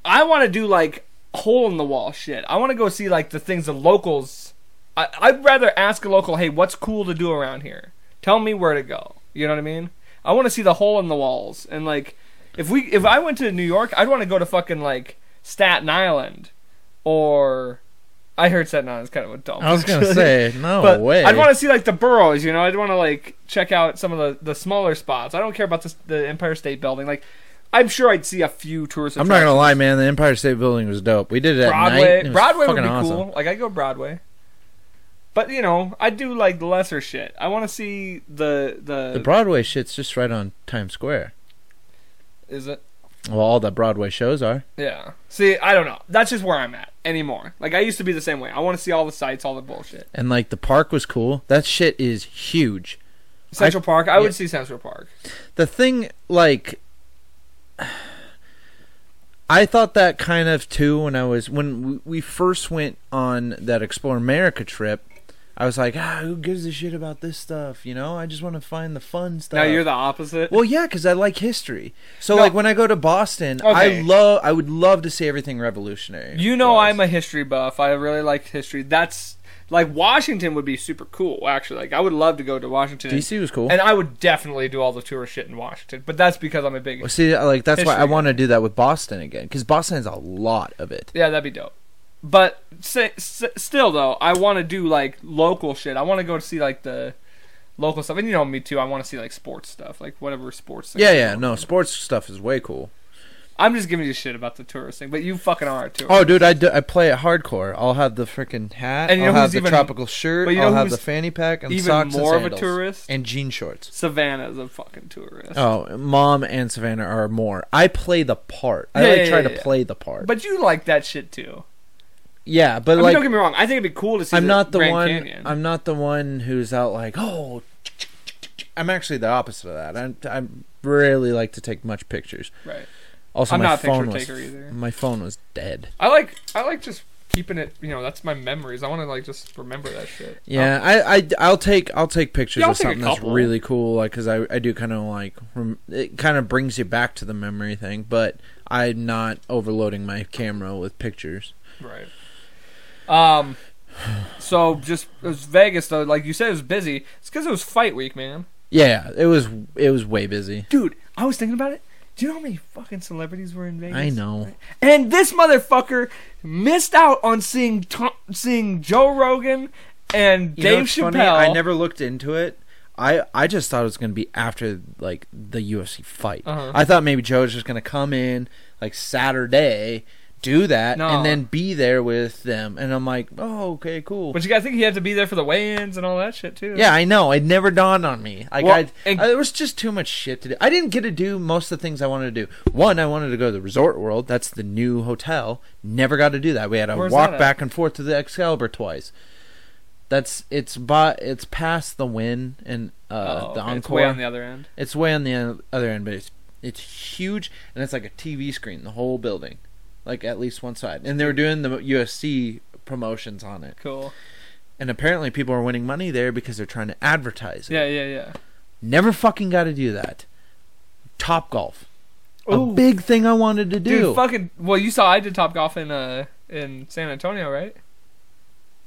S2: I want to do like hole in the wall shit. I want to go see like the things the locals. I, I'd rather ask a local, hey, what's cool to do around here? Tell me where to go. You know what I mean? I want to see the hole in the walls and like, if we if I went to New York, I'd want to go to fucking like Staten Island, or I heard Staten Island's kind of a dump.
S1: I was gonna
S2: actually.
S1: say no
S2: but
S1: way.
S2: I'd want to see like the boroughs, you know. I'd want to like check out some of the, the smaller spots. I don't care about the the Empire State Building. Like, I'm sure I'd see a few tourist.
S1: I'm not gonna lie, man. The Empire State Building was dope. We did it at night.
S2: Broadway,
S1: it
S2: Broadway would be
S1: awesome.
S2: cool. Like I go Broadway, but you know, I do like the lesser shit. I want to see the the.
S1: The Broadway shit's just right on Times Square.
S2: Is it?
S1: Well, all the Broadway shows are.
S2: Yeah. See, I don't know. That's just where I'm at anymore. Like I used to be the same way. I want to see all the sights, all the bullshit.
S1: And like the park was cool. That shit is huge.
S2: Central Park. I
S1: yeah.
S2: would see Central Park.
S1: The thing, like, I thought that kind of too when I was when we first went on that Explore America trip. I was like, ah, who gives a shit about this stuff? You know, I just want to find the fun stuff.
S2: Now you're the opposite.
S1: Well, yeah, because I like history. So,
S2: No.
S1: like, when I go to Boston, I love. I would love to see everything revolutionary.
S2: You know
S1: was.
S2: I'm a history buff. I really like history. That's like Washington would be super cool. Actually, like I would love to go to Washington.
S1: DC was cool.
S2: And I would definitely do all the tourist shit in Washington. But that's because I'm a big
S1: Well, see, like that's why I want to do that with Boston again because Boston has a lot of it.
S2: Yeah, that'd be dope. But say, s- still though, I want to do like local shit. I want to go to see like the local stuff. And you know me too. I want to see like sports stuff, like whatever sports.
S1: Yeah, yeah, no, sports stuff is way cool.
S2: I'm just giving you shit about the tourist thing, but you fucking are a tourist.
S1: Oh, dude, I, do, I play it hardcore. I'll have the freaking hat.
S2: And you know
S1: I'll have the
S2: even-
S1: tropical shirt.
S2: but you know
S1: I'll have the fanny pack and
S2: even
S1: socks
S2: more
S1: and
S2: of a tourist.
S1: and jean shorts.
S2: Savannah's a fucking tourist.
S1: Oh, mom and Savannah are more. I play the part. I
S2: Yeah,
S1: like
S2: yeah,
S1: try
S2: yeah,
S1: to play the part.
S2: But you like that shit too.
S1: Yeah, but
S2: I mean,
S1: like
S2: don't get me wrong. I think it'd be cool to see.
S1: I'm not the
S2: Grand
S1: one.
S2: Canyon.
S1: I'm not the one who's out like oh. I'm actually the opposite of that. I'm, I rarely like to take much pictures.
S2: right.
S1: Also,
S2: I'm
S1: my
S2: not a picture
S1: phone was
S2: taker either.
S1: my phone was dead.
S2: I like. I like just keeping it. You know, that's my memories. I want to like just remember that shit.
S1: Yeah, um, I, I I'll take I'll take pictures
S2: Yeah, I'll
S1: of
S2: take
S1: something that's really cool, like because I I do kind of like rem- it kind of brings you back to the memory thing, but I'm not overloading my camera with pictures.
S2: Right. Um. So just it was Vegas though. Like you said, it was busy. It's because it was fight week, man.
S1: Yeah, it was it was way busy.
S2: Dude, I was thinking about it. Do you know how many fucking celebrities were in Vegas?
S1: I know.
S2: And this motherfucker missed out on seeing Tom, seeing Joe Rogan and
S1: You
S2: Dave Chappelle.
S1: funny? I never looked into it. I I just thought it was gonna be after like the UFC fight.
S2: Uh-huh.
S1: I thought maybe Joe was just gonna come in like Saturday, do that,
S2: No.
S1: and then be there with them. And I'm like, oh, okay, cool.
S2: But you gotta think he had to be there for the weigh-ins and all that shit too.
S1: Yeah, I know. It never dawned on me. Like
S2: Well,
S1: I,
S2: and-
S1: I, there was just too much shit to do. I didn't get to do most of the things I wanted to do. One, I wanted to go to the Resort World. That's the new hotel. Never got to do that. We had to
S2: Where's
S1: walk
S2: that at?
S1: back and forth to the Excalibur twice. That's it's but it's past the Wynn and uh,
S2: Oh,
S1: the encore.
S2: It's way on the other end.
S1: It's way on the other end, but it's it's huge and it's like a TV screen, the whole building, like at least one side. And they were doing the UFC promotions on it,
S2: Cool.
S1: and apparently people are winning money there because they're trying to advertise it.
S2: Yeah, yeah, yeah.
S1: Never fucking got to do that. Top golf, a big thing I wanted to do.
S2: Dude, fucking. Well, you saw I did Top Golf in uh in San Antonio, right?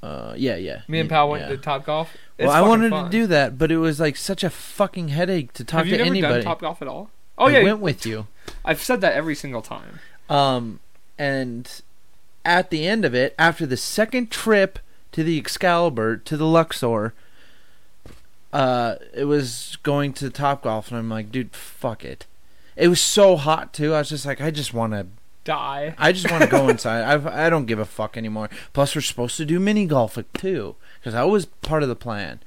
S1: uh, yeah, yeah.
S2: Me and Pal went
S1: yeah.
S2: to Top Golf.
S1: Well, I wanted
S2: fun.
S1: to do that, but it was like such a fucking headache to talk
S2: Have you
S1: to
S2: never
S1: anybody.
S2: done Top Golf at all? Oh
S1: I
S2: yeah,
S1: went with you.
S2: I've said that every single time.
S1: Um, and at the end of it, after the second trip to the Excalibur to the Luxor, uh, it was going to Top Golf, and I'm like, dude, fuck it. It was so hot too. I was just like, I just want to,
S2: Die.
S1: I just want to go inside. I I don't give a fuck anymore. Plus, we're supposed to do mini golf too, because that was part of the plan.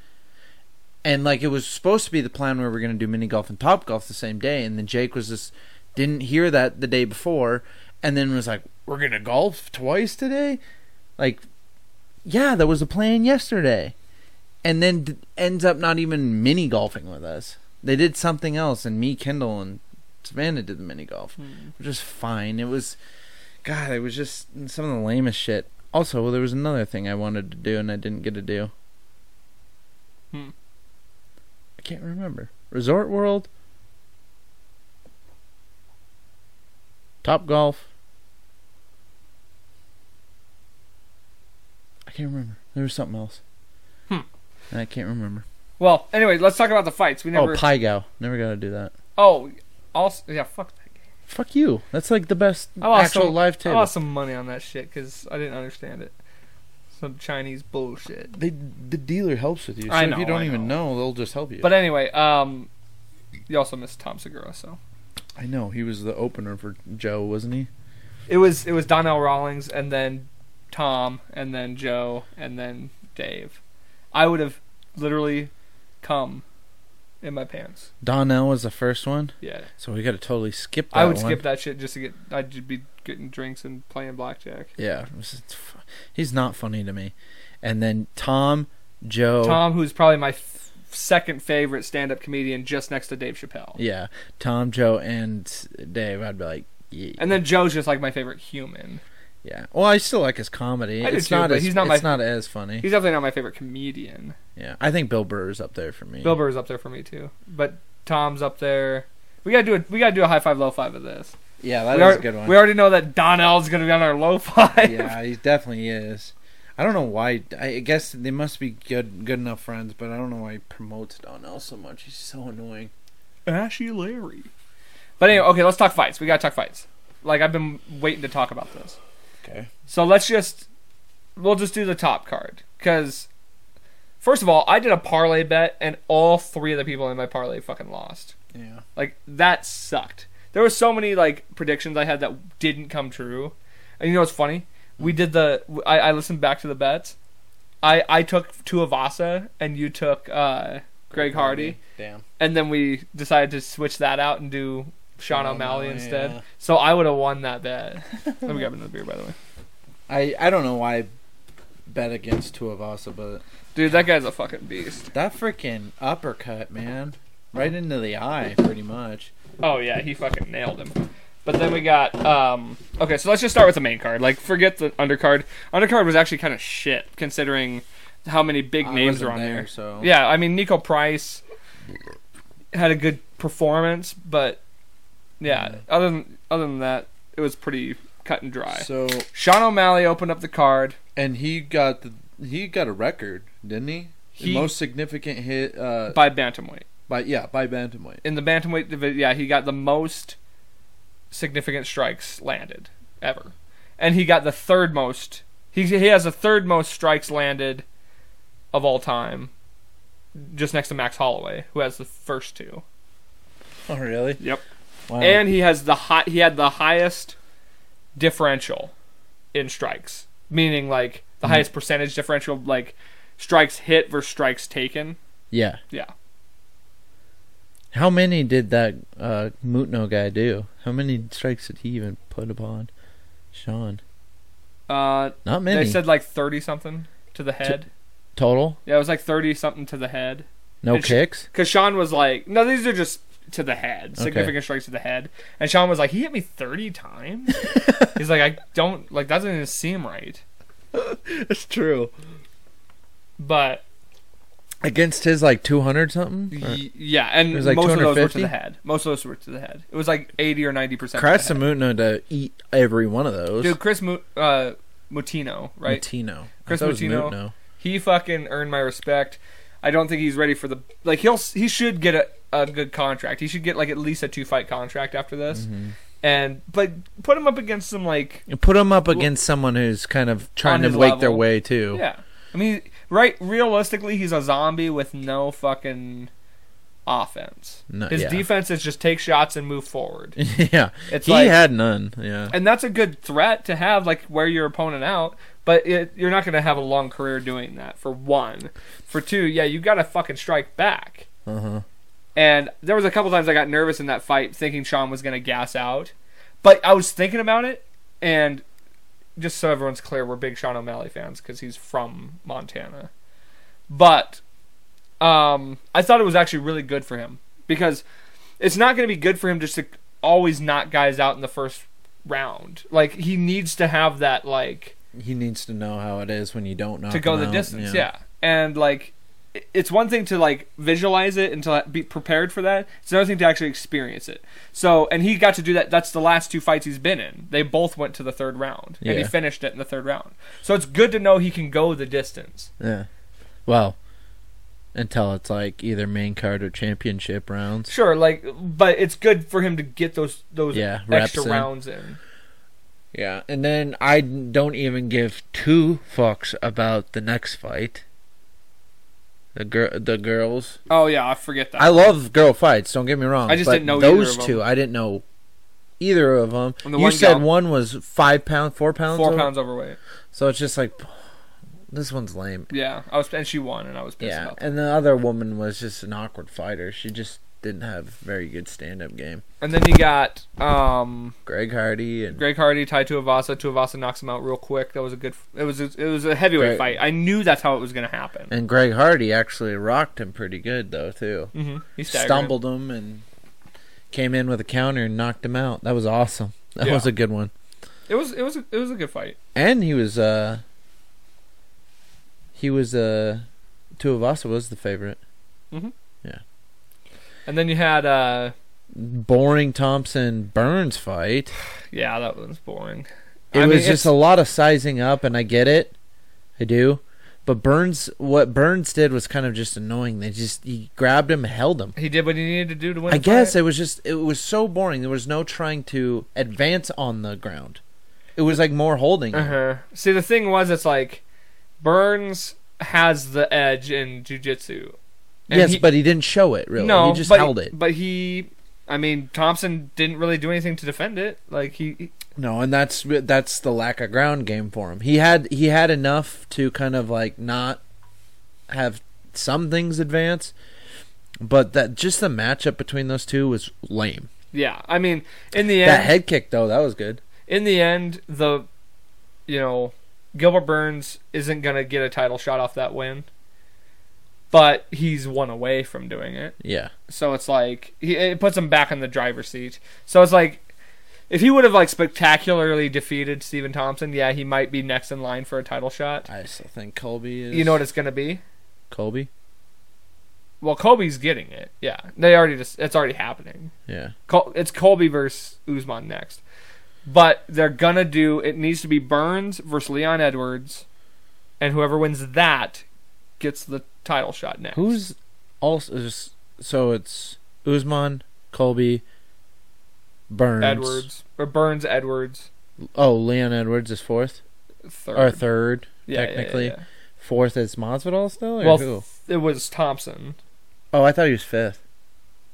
S1: And like, it was supposed to be the plan where we are gonna do mini golf and Top Golf the same day, and then Jake was just didn't hear that the day before, and then was like, "We're gonna golf twice today." Like, yeah, that was the plan yesterday, and then d- ends up not even mini golfing with us. They did something else, and me, Kendall, and Savannah did the mini golf, which is fine. It was, God, it was just some of the lamest shit. Also, well, there was another thing I wanted to do and I didn't get to do.
S2: Hmm.
S1: I can't remember. Resort World, Top Golf. I can't remember. There was something else.
S2: Hmm.
S1: I can't remember.
S2: Well, anyway, let's talk about the fights. We never.
S1: Oh, Pai Gow. Never got to do that.
S2: oh, also yeah. Fuck that game.
S1: Fuck you. That's like the best
S2: I lost
S1: actual
S2: some,
S1: live
S2: I
S1: table.
S2: lost some money on that shit because I didn't understand it. Some Chinese bullshit.
S1: They, the dealer helps with you. So
S2: I know, if
S1: you don't
S2: I
S1: even
S2: know.
S1: know, they'll just help you.
S2: But anyway, um, you also missed Tom Segura, so
S1: I know he was the opener for Joe, wasn't he?
S2: it was it was Donnell Rawlings and then Tom and then Joe and then Dave. I would have literally come in my pants.
S1: Donnell was the first one,
S2: Yeah,
S1: so we got to totally skip that.
S2: I would
S1: one.
S2: skip that shit just to get. I'd be getting drinks and playing blackjack.
S1: Yeah, he's not funny to me. And then Tom, Joe,
S2: Tom, who's probably my f- second favorite stand-up comedian, just next to Dave Chappelle.
S1: yeah, Tom, Joe, and Dave. I'd be like, yeah,
S2: And then Joe's just like my favorite human.
S1: Yeah. Well, I still like his comedy.
S2: I do
S1: it's
S2: too,
S1: not
S2: but
S1: as
S2: he's not
S1: it's
S2: my-
S1: not as funny.
S2: He's definitely not my favorite comedian.
S1: Yeah, I think Bill Burr's up there for me.
S2: Bill Burr's up there for me too, but Tom's up there. We gotta do a we gotta do a high five low five of this.
S1: Yeah, that
S2: we,
S1: is
S2: are-
S1: a good one.
S2: we already know that Donnell's gonna be on our low five.
S1: yeah, he definitely is. I don't know why. I guess they must be good, good enough friends, but I don't know why he promotes Donnell so much. He's so annoying.
S2: Ashy Larry. But anyway, okay, let's talk fights. We gotta talk fights. Like I've been waiting to talk about this.
S1: Okay.
S2: So let's just we'll just do the top card because first of all, I did a parlay bet and all three of the people in my parlay fucking lost.
S1: Yeah.
S2: Like that sucked. There were so many like predictions I had that didn't come true. And you know what's funny? We did the I, I listened back to the bets. I I took Tuivasa and you took uh, Greg Hardy,
S1: Damn.
S2: and then we decided to switch that out and do Sean
S1: Sean
S2: O'Malley instead.
S1: yeah.
S2: So I would have won that bet. Let me grab another beer, by the way.
S1: I I don't know why I bet against Tuivasa, but
S2: Dude, that guy's a fucking beast.
S1: that freaking uppercut, man, right into the eye, pretty much.
S2: Oh yeah, he fucking nailed him. But then we got um okay, so let's just start with the main card. Like forget the undercard. Undercard was actually kind of shit considering how many big
S1: I
S2: names
S1: wasn't
S2: are on
S1: there,
S2: there.
S1: so
S2: Yeah, I mean Niko Price had a good performance, but yeah, other than other than that, it was pretty cut and dry.
S1: So
S2: Sean O'Malley opened up the card.
S1: and he got the he got a record, didn't he?
S2: He-
S1: the most significant hit uh
S2: by bantamweight.
S1: by yeah by bantamweight.
S2: In the bantamweight division, yeah, he got the most significant strikes landed ever, and he got the third most. He he has the third most strikes landed of all time, just next to Max Holloway, who has the first two.
S1: Oh really?
S2: Yep.
S1: Wow.
S2: And he has the high. He had the highest differential in strikes, meaning like the
S1: Mhm.
S2: highest percentage differential, like strikes hit versus strikes taken.
S1: yeah.
S2: Yeah.
S1: How many did that uh, Moutinho guy do? How many strikes did he even put upon Sean?
S2: Uh,
S1: Not many.
S2: they said like thirty something to the head.
S1: Total?
S2: Yeah, it was like thirty something to the head.
S1: No
S2: And
S1: kicks?
S2: Because Sean was like, no, these are just to the head, significant strikes to the head. And Sean was like, he hit me 30 times? He's like, I don't, like, that doesn't even seem right.
S1: That's true.
S2: But,
S1: Against his like 200 something? Or-
S2: yeah, and
S1: It was like
S2: most of those were to the head. Most of those were to the head. It was like 80 or 90% Chris the
S1: Christ
S2: head.
S1: Moutinho to eat every one of those.
S2: Dude, Chris Mu- uh, Moutinho, right?
S1: Moutinho.
S2: Chris
S1: I thought it was Moutinho.
S2: He fucking earned my respect. I don't think he's ready for the like. He'll he should get a, a good contract. He should get like at least a two fight contract after this.
S1: Mm-hmm.
S2: And but put him up against some like
S1: You put him up against someone who's kind of trying to
S2: his
S1: wake their
S2: level.
S1: way too.
S2: yeah. I mean, right? Realistically, he's a zombie with no fucking offense.
S1: No,
S2: His
S1: yeah.
S2: defense is just take shots and move forward.
S1: yeah.
S2: It's
S1: he
S2: like-
S1: had none. Yeah.
S2: and that's a good threat to have, like wear your opponent out. But it, you're not going to have a long career doing that. For one, for two, yeah, you got to fucking strike back.
S1: Uh huh.
S2: And there was a couple times I got nervous in that fight, thinking Sean was going to gas out. But I was thinking about it, and just so everyone's clear, we're big Sean O'Malley fans because he's from Montana. But um, I thought it was actually really good for him because it's not going to be good for him just to always knock guys out in the first round. Like he needs to have that like
S1: He needs to know how it is when you don't know
S2: to go the distance. Yeah. And like it's one thing to like visualize it and to be prepared for that. It's another thing to actually experience it. So, and he got to do that. That's the last two fights he's been in. They both went to the third round, and he finished it in the third round. So it's good to know he can go the distance.
S1: Yeah. Well, until it's like either main card or championship rounds.
S2: Sure, like, but it's good for him to get those those
S1: Yeah,
S2: extra
S1: in.
S2: rounds in.
S1: Yeah, and then I don't even give two fucks about the next fight. The girl, the girls.
S2: Oh yeah, I forget that.
S1: I love girl fights. Don't get me wrong.
S2: I just
S1: but
S2: didn't know either
S1: those two. I didn't know either of them.
S2: The
S1: you
S2: one
S1: said
S2: gal-
S1: one was five pounds, four pounds,
S2: four
S1: over-
S2: pounds overweight.
S1: So it's just like this one's lame.
S2: Yeah, I was, and she won, and I was pissed
S1: Yeah, and the other woman was just an awkward fighter. She just didn't have very good stand-up game.
S2: And then you got um,
S1: Greg Hardy and
S2: Greg Hardy tied to Tuivasa. Tuivasa knocks him out real quick. That was a good. It was a, it was a heavyweight
S1: Greg-
S2: fight. I knew that's how it was going to happen.
S1: and Greg Hardy actually rocked him pretty good though too.
S2: hmm He staggered him.
S1: Stumbled him and came in with a counter and knocked him out. That was awesome. That
S2: Yeah.
S1: was a good one.
S2: It was it was a, it was a good fight.
S1: And he was uh he was uh Tuivasa was the favorite.
S2: And then you had uh
S1: Boring Thompson Burns fight.
S2: yeah that was boring.
S1: It
S2: I
S1: was
S2: mean,
S1: just a lot of sizing up, and I get it, I do. But Burns, what Burns did was kind of just annoying. They just he grabbed him, and held him.
S2: he did what he needed to do to win.
S1: I guess it was just it was so boring. There was no trying to advance on the ground. It was like more holding.
S2: Uh-huh. See, the thing was, it's like Burns has the edge in jujitsu. And
S1: Yes,
S2: he-
S1: but he didn't show it really.
S2: no,
S1: he just
S2: but,
S1: held it.
S2: But he, I mean, Thompson didn't really do anything to defend it. Like he, he-
S1: No, and that's that's the lack of ground game for him. He had he had enough to kind of like not have some things advance, but that just the matchup between those two was lame.
S2: yeah. I mean, in the end, That
S1: head kick though, that was good.
S2: in the end, the, you know, Gilbert Burns isn't gonna get a title shot off that win. But he's one away from doing it.
S1: Yeah,
S2: So it's like he it puts him back in the driver's seat. So it's like if he would have like spectacularly defeated Stephen Thompson, yeah, he might be next in line for a title shot.
S1: I still think Colby is.
S2: You know what it's gonna be?
S1: Colby?
S2: Well, Colby's getting it. Yeah, they already just it's already happening.
S1: Yeah,
S2: Col- It's Colby versus Usman next, but they're gonna do it needs to be Burns versus Leon Edwards, and whoever wins that gets the title shot next.
S1: who's also so it's Usman, Colby, Burns,
S2: Edwards or Burns Edwards
S1: Oh, Leon Edwards is fourth
S2: third?
S1: or third
S2: Yeah,
S1: technically.
S2: yeah, yeah.
S1: Fourth is Masvidal still, or
S2: Well,
S1: who?
S2: it was Thompson.
S1: Oh, I thought he was fifth.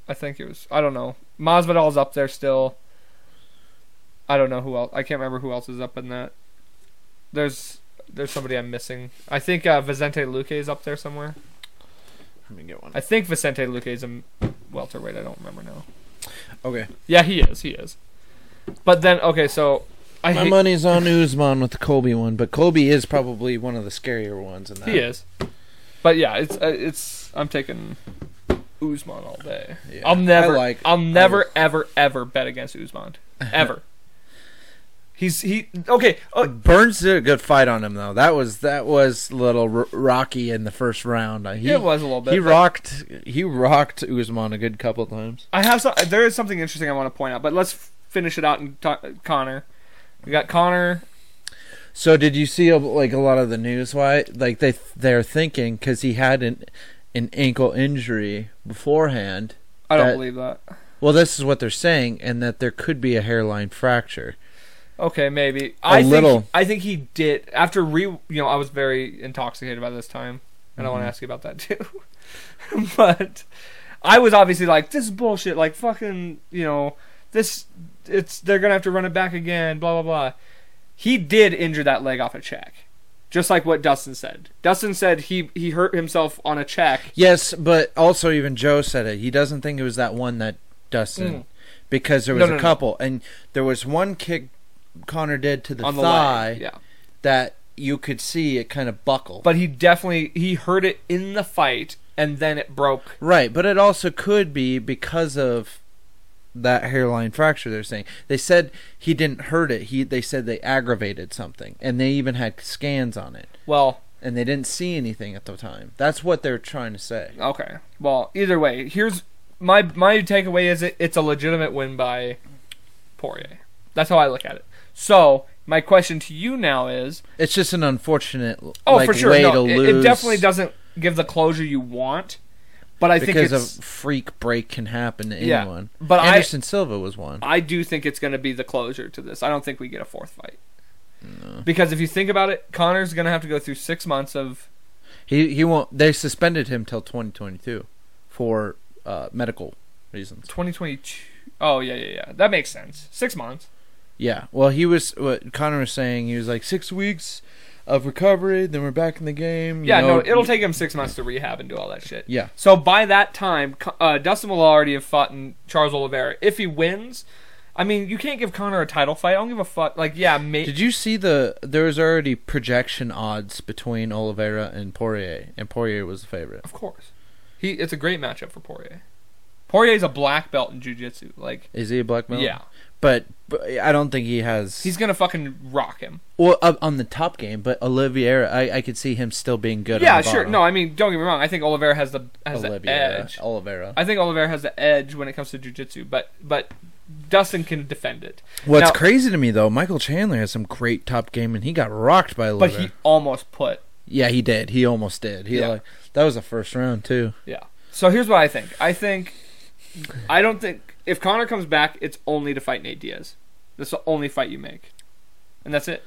S2: I think it was. I don't know. Masvidal's up there still. I don't know who else. I can't remember who else is up in that. There's there's somebody I'm missing. I think uh, Vicente Luque is up there somewhere.
S1: Let me get one.
S2: I think Vicente Luque is a welterweight. I don't remember now.
S1: Okay.
S2: Yeah, he is. He is. But then okay, so I
S1: My
S2: hate,
S1: money's on Usman with the Colby one, but Colby is probably one of the scarier ones in that.
S2: he is. But yeah, it's uh, it's. I'm taking Usman all day.
S1: Yeah,
S2: I'll never,
S1: I like-
S2: I'll never,
S1: I-
S2: ever, ever bet against Usman. Ever. He's he okay. Uh,
S1: Burns did a good fight on him though. That was that was a little r- rocky in the first round. Uh, He,
S2: it was a little bit.
S1: He rocked. He rocked Usman a good couple of times.
S2: I have some. There is something interesting I want to point out, but let's finish it out and talk Conor. We got Conor.
S1: So did you see uh, like a lot of the news? Why like they they're thinking because he had an an ankle injury beforehand.
S2: I don't
S1: That-
S2: believe that.
S1: Well, this is what they're saying, and that there could be a hairline fracture.
S2: Okay, maybe.
S1: A
S2: I think,
S1: little.
S2: I think he did after re. You know, I was very intoxicated by this time, and I want to ask you about that too. but I was obviously like, "This is bullshit." Like fucking, you know, this. It's they're gonna have to run it back again. Blah blah blah. He did injure that leg off a check, just like what Dustin said. Dustin said he he hurt himself on a check.
S1: Yes, but also even Joe said it. He doesn't think it was that one that Dustin,
S2: Mm.
S1: because there was
S2: no,
S1: a
S2: no.
S1: couple, and there was one kick Conor did to the
S2: on the
S1: thigh
S2: leg. Yeah.
S1: that you could see it kind of buckle.
S2: But he definitely he hurt it in the fight, and then it broke.
S1: Right, but it also could be because of that hairline fracture they're saying. They said he didn't hurt it. He they said they aggravated something and they even had scans on it
S2: Well,
S1: and they didn't see anything at the time. That's what they're trying to say.
S2: Okay. Well, either way, here's my my takeaway is it, it's a legitimate win by Poirier. That's how I look at it. So my question to you now is,
S1: It's just an unfortunate
S2: oh,
S1: like,
S2: for sure,
S1: way
S2: no,
S1: to
S2: it,
S1: lose.
S2: it definitely doesn't give the closure you want, but I think
S1: because a freak break can happen to
S2: Yeah,
S1: anyone.
S2: but I-
S1: Anderson Silva was one.
S2: I do think it's going to be the closure to this. I don't think we get a fourth fight. Because if you think about it, Conor's going to have to go through six months of
S1: He he won't. They suspended him till 2022 for uh, medical reasons.
S2: 2022. Oh yeah, yeah, yeah. That makes sense. Six months.
S1: Yeah. Well, he was what Conor was saying. He was like six weeks of recovery. Then we're back in the game. you
S2: Yeah,
S1: know.
S2: no, it'll take him six months to rehab and do all that shit.
S1: Yeah.
S2: So by that time, uh, Dustin will already have fought in Charles Oliveira. If he wins, I mean, you can't give Conor a title fight. I don't give a fuck. Like, yeah, may-
S1: Did you see the? There was already projection odds between Oliveira and Poirier, and Poirier was the favorite.
S2: of course. He it's a great matchup for Poirier. Poirier's a black belt in jiu-jitsu. Like,
S1: Is he a black belt?
S2: yeah,
S1: But, but I don't think he has.
S2: he's gonna fucking rock him.
S1: well up on the top game, but Oliveira, I, I could see him still being good.
S2: yeah,
S1: on the
S2: sure. No, I mean, don't get me wrong. I think Oliveira has the has the edge.
S1: Oliveira.
S2: I think Oliveira has the edge when it comes to jiu-jitsu, but but Dustin can defend it.
S1: What's
S2: Now-
S1: crazy to me though, Michael Chandler has some great top game, and he got rocked by
S2: But he almost put
S1: yeah, he did. He almost did. He
S2: Yeah.
S1: like that was the first round too.
S2: Yeah. So here's what I think. I think I don't think if Conor comes back, it's only to fight Nate Diaz. That's the only fight you make, and that's it.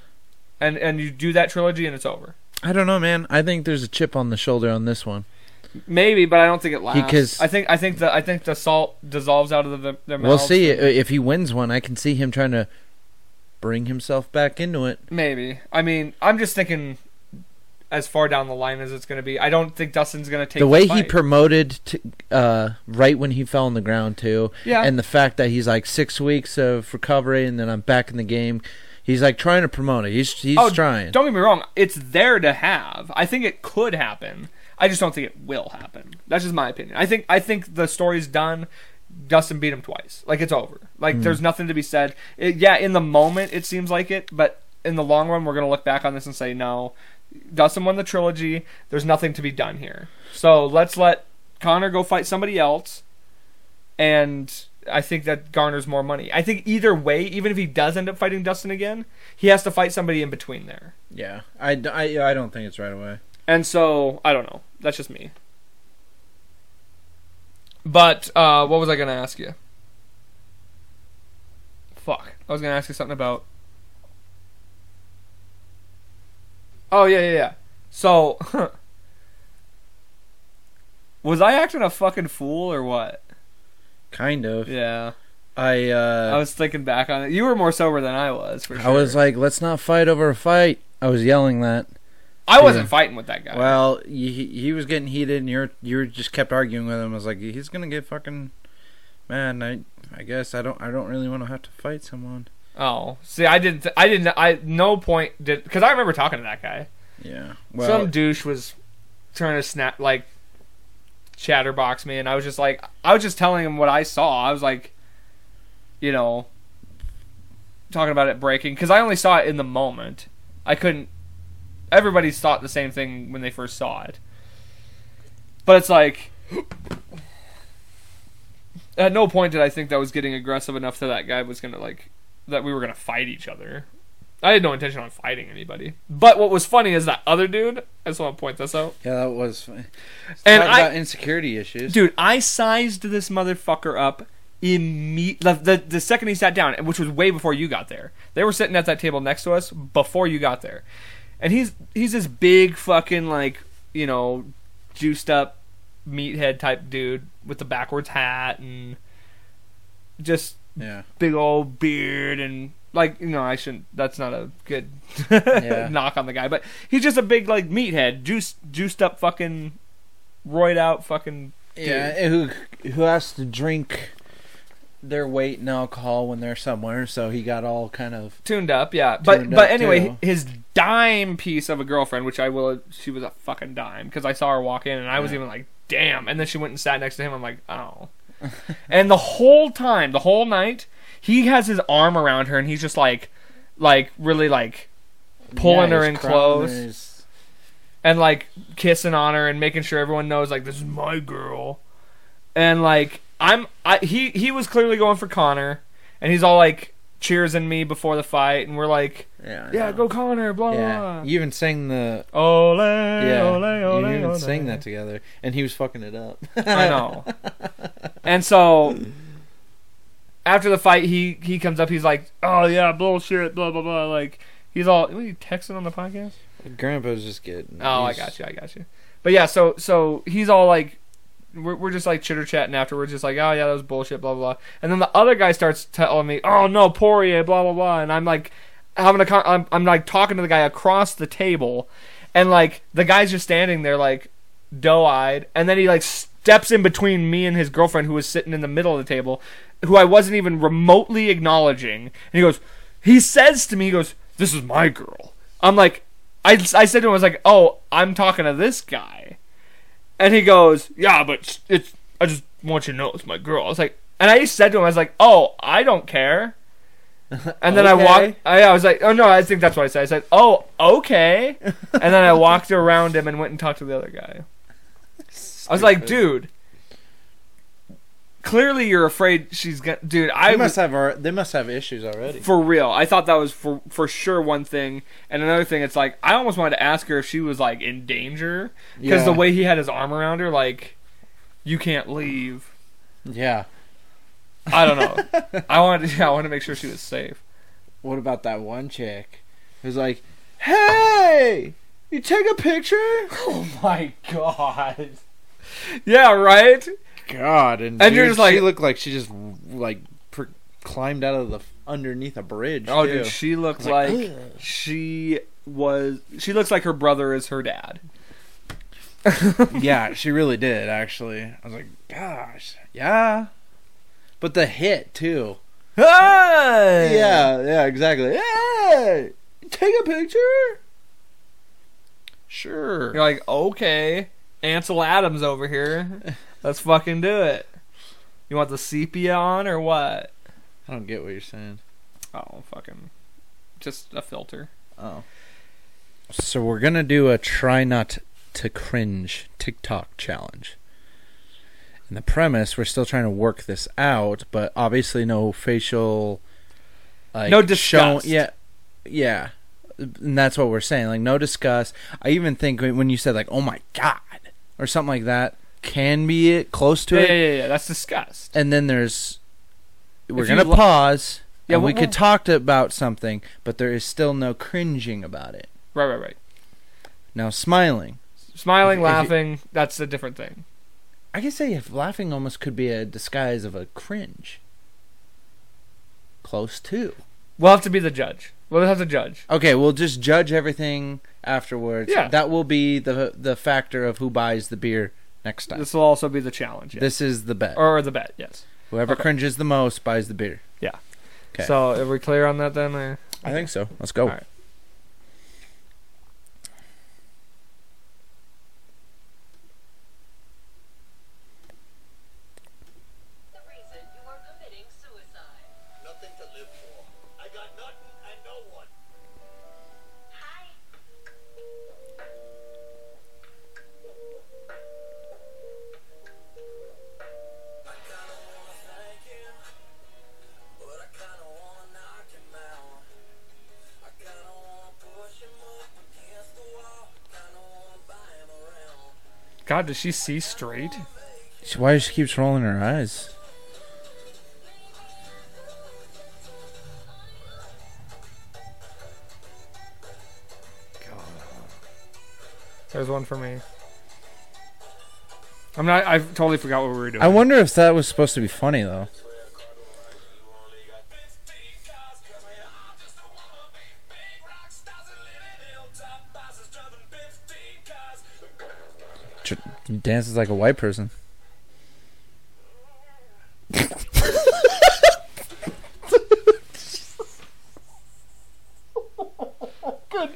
S2: And and you do that trilogy, and it's over.
S1: I don't know, man. I think there's a chip on the shoulder on this one.
S2: Maybe, but I don't think it lasts.
S1: Because-
S2: I think I think the I think the salt dissolves out of the, their mouths.
S1: We'll see. If he wins one, I can see him trying to bring himself back into it.
S2: Maybe. I mean, I'm just thinking as far down the line as it's going to be. I don't think Dustin's going to take
S1: the way he promoted to, uh, right when he fell on the ground too,
S2: Yeah.
S1: and the fact that he's like six weeks of recovery and then I'm back in the game. He's like trying to promote it. He's he's
S2: Oh,
S1: trying.
S2: Don't get me wrong; it's there to have. I think it could happen. I just don't think it will happen. That's just my opinion. I think I think the story's done. Dustin beat him twice. Like it's over. Like
S1: Hmm.
S2: there's nothing to be said. It, yeah, in the moment it seems like it, but in the long run we're gonna look back on this and say no. Dustin won the trilogy. There's nothing to be done here. So let's let Conor go fight somebody else, and I think that garners more money. I think either way, even if he does end up fighting Dustin again, he has to fight somebody in between there.
S1: Yeah, I, I, I don't think it's right away.
S2: And so I don't know. That's just me. But uh, what was I gonna ask you? Fuck. I was gonna ask you something about. Oh yeah yeah yeah. So. was I acting a fucking fool or what?
S1: Kind of.
S2: Yeah.
S1: I uh,
S2: I was thinking back on it. You were more sober than I was for sure.
S1: I was like, let's not fight over a fight. I was yelling that.
S2: I wasn't fighting with that guy.
S1: Well, he, he was getting heated, and you're you just kept arguing with him. I was like, he's gonna get fucking man. I I guess I don't I don't really want to have to fight someone.
S2: Oh, see, I didn't. I didn't. I no point did because I remember talking to that guy.
S1: Yeah. Well,
S2: Some douche was trying to snap like chatterbox me, and I was just like, I was just telling him what I saw. I was like, you know, talking about it breaking because I only saw it in the moment. I couldn't. Everybody thought the same thing when they first saw it, but it's like. At no point did I think that was getting aggressive enough that that guy was gonna like that we were gonna fight each other. I had no intention on fighting anybody. But what was funny is that other dude. I just want to point this out.
S1: Yeah, that was. Funny.
S2: And I-
S1: about insecurity issues.
S2: Dude, I sized this motherfucker up imme- the, the the second he sat down, which was way before you got there. They were sitting at that table next to us before you got there, and he's he's this big fucking like you know juiced up meathead type dude with the backwards hat and just
S1: Yeah.
S2: big old beard and like you know I shouldn't. That's not a good
S1: Yeah.
S2: knock on the guy, but he's just a big like meathead, juiced juiced up fucking roid out fucking
S1: Yeah, who who has to drink their weight in alcohol when they're somewhere, so he got all kind of
S2: tuned up, yeah. But
S1: Tuned
S2: but
S1: up,
S2: anyway,
S1: too.
S2: his dime piece of a girlfriend, which I will, she was a fucking dime because I saw her walk in and I was even like, damn. And then she went and sat next to him. I'm like, oh. and the whole time, the whole night, he has his arm around her and he's just like, like really like pulling
S1: Yeah,
S2: her in close
S1: and
S2: and like kissing on her and making sure everyone knows like this is my girl. And like I'm I he he was clearly going for Conor and he's all like cheersing me before the fight and we're like
S1: Yeah,
S2: yeah, go Conor, blah
S1: Yeah,
S2: blah.
S1: you even sang the
S2: Ole,
S1: yeah,
S2: ole, ole,
S1: you even
S2: ole.
S1: sang that together, and he was fucking it up.
S2: I know. and so after the fight, he he comes up. He's like, "Oh yeah, bullshit, blah blah blah." Like he's all, "What are you texting on the podcast?"
S1: Grandpa's just getting.
S2: Oh, I got you, I got you. But yeah, so so he's all like, we're we're just like chitter chatting afterwards, just like, "Oh yeah, that was bullshit, blah blah." blah. And then the other guy starts telling me, "Oh no, Poirier, blah blah blah," and I'm like, having a con- I'm I'm like talking to the guy across the table, and like the guy's just standing there like doe eyed, and then he like steps in between me and his girlfriend who was sitting in the middle of the table, who I wasn't even remotely acknowledging, and he goes, he says to me, he goes, "This is my girl." I'm like, I I said to him, I was like, "Oh, I'm talking to this guy," and he goes, "Yeah, but it's I just want you to know it's my girl." I was like, and I said to him, I was like, "Oh, I don't care." And then I walked. I, I was like, "Oh no!" I think that's what I said. I said, "Oh, okay." and then I walked around him and went and talked to the other guy. I was like, "Dude, clearly you're afraid she's gonna." Dude, I
S1: They must have. our- They must have issues already.
S2: for real. I thought that was for for sure one thing, and another thing. It's like I almost wanted to ask her if she was like in danger because the way he had his arm around her, like you can't leave.
S1: Yeah.
S2: I don't know. I wanted, yeah, I wanted to make sure she was safe.
S1: What about that one chick who's like, "Hey, you take a picture?"
S2: Oh my god. Yeah, right.
S1: God, and,
S2: And you're just like-
S1: she looked like she just like pr- climbed out of the underneath a bridge.
S2: Oh,
S1: too.
S2: dude, she looked
S1: like,
S2: like, she was. She looks like her brother is her dad.
S1: yeah, she really did. Actually, I was like, "Gosh, yeah." But the hit too.
S2: Hey!
S1: Yeah, yeah, exactly. Hey, take a picture. Sure.
S2: You're like, okay, Ansel Adams over here. Let's fucking do it. You want the sepia on or what?
S1: I don't get what you're saying.
S2: Oh, fucking, just a filter.
S1: Oh. So we're gonna do a try not to cringe TikTok challenge. And the premise, we're still trying to work this out, but obviously no facial, like
S2: No disgust.
S1: yeah, yeah, and that's what we're saying. Like no disgust. I even think when you said like "Oh my god" or something like that can be it close to
S2: Yeah,
S1: it.
S2: yeah, yeah, yeah. That's disgust.
S1: And then there's we're
S2: If you
S1: gonna
S2: lo-
S1: pause.
S2: Yeah,
S1: and we
S2: we'll-
S1: could talk to, about something, but there is still no cringing about it.
S2: Right, right, right.
S1: Now smiling.
S2: Smiling,
S1: If you-
S2: laughing, that's a different thing.
S1: I could say if laughing almost could be a disguise of a cringe. Close to.
S2: We'll have to be the judge. We'll have to judge.
S1: Okay, we'll just judge everything afterwards.
S2: Yeah.
S1: That will be the the factor of who buys the beer next time.
S2: This will also be the challenge. Yes.
S1: This is the bet.
S2: or the bet, yes.
S1: Whoever
S2: okay.
S1: cringes the most buys the beer.
S2: Yeah.
S1: Okay.
S2: So, are we clear on that then? or-
S1: I think so. Let's go.
S2: God, does she see straight?
S1: Why does she keeps rolling her eyes?
S2: There's one for me. I'm not. I totally forgot what we were doing.
S1: I wonder if that was supposed to be funny though. Tr- Dances like a white person.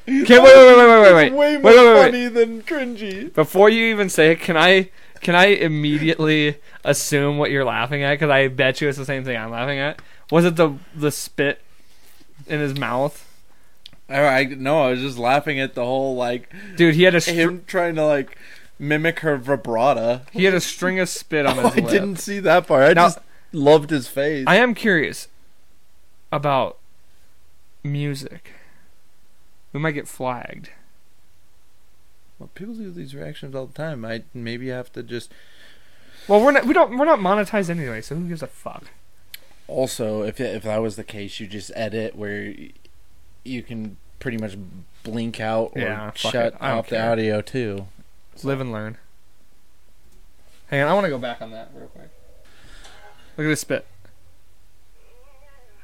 S2: Okay, wait, wait, wait, wait, wait, wait.
S1: Way
S2: Wait, wait, wait, wait.
S1: than cringy.
S2: Before you even say it, can I can I immediately assume what you're laughing at? Because I bet you it's the same thing I'm laughing at. Was it the the spit in his mouth?
S1: I, I no, I was just laughing at the whole like
S2: Dude, he had a str-
S1: him trying to like mimic her vibrata.
S2: he had a string of spit on
S1: Oh,
S2: his
S1: I
S2: lip.
S1: didn't see that part. I
S2: Now-
S1: just loved his face.
S2: I am curious about music. We might get flagged.
S1: well, people do these reactions all the time. I maybe have to just
S2: Well, we're not. We don't. We're not monetized anyway, so who gives a fuck?
S1: also if if that was the case, you just edit where you can pretty much blink out or
S2: Yeah,
S1: shut. Off the audio too.
S2: Live and learn. Hang on, I want to go back on that real quick. Look at this spit.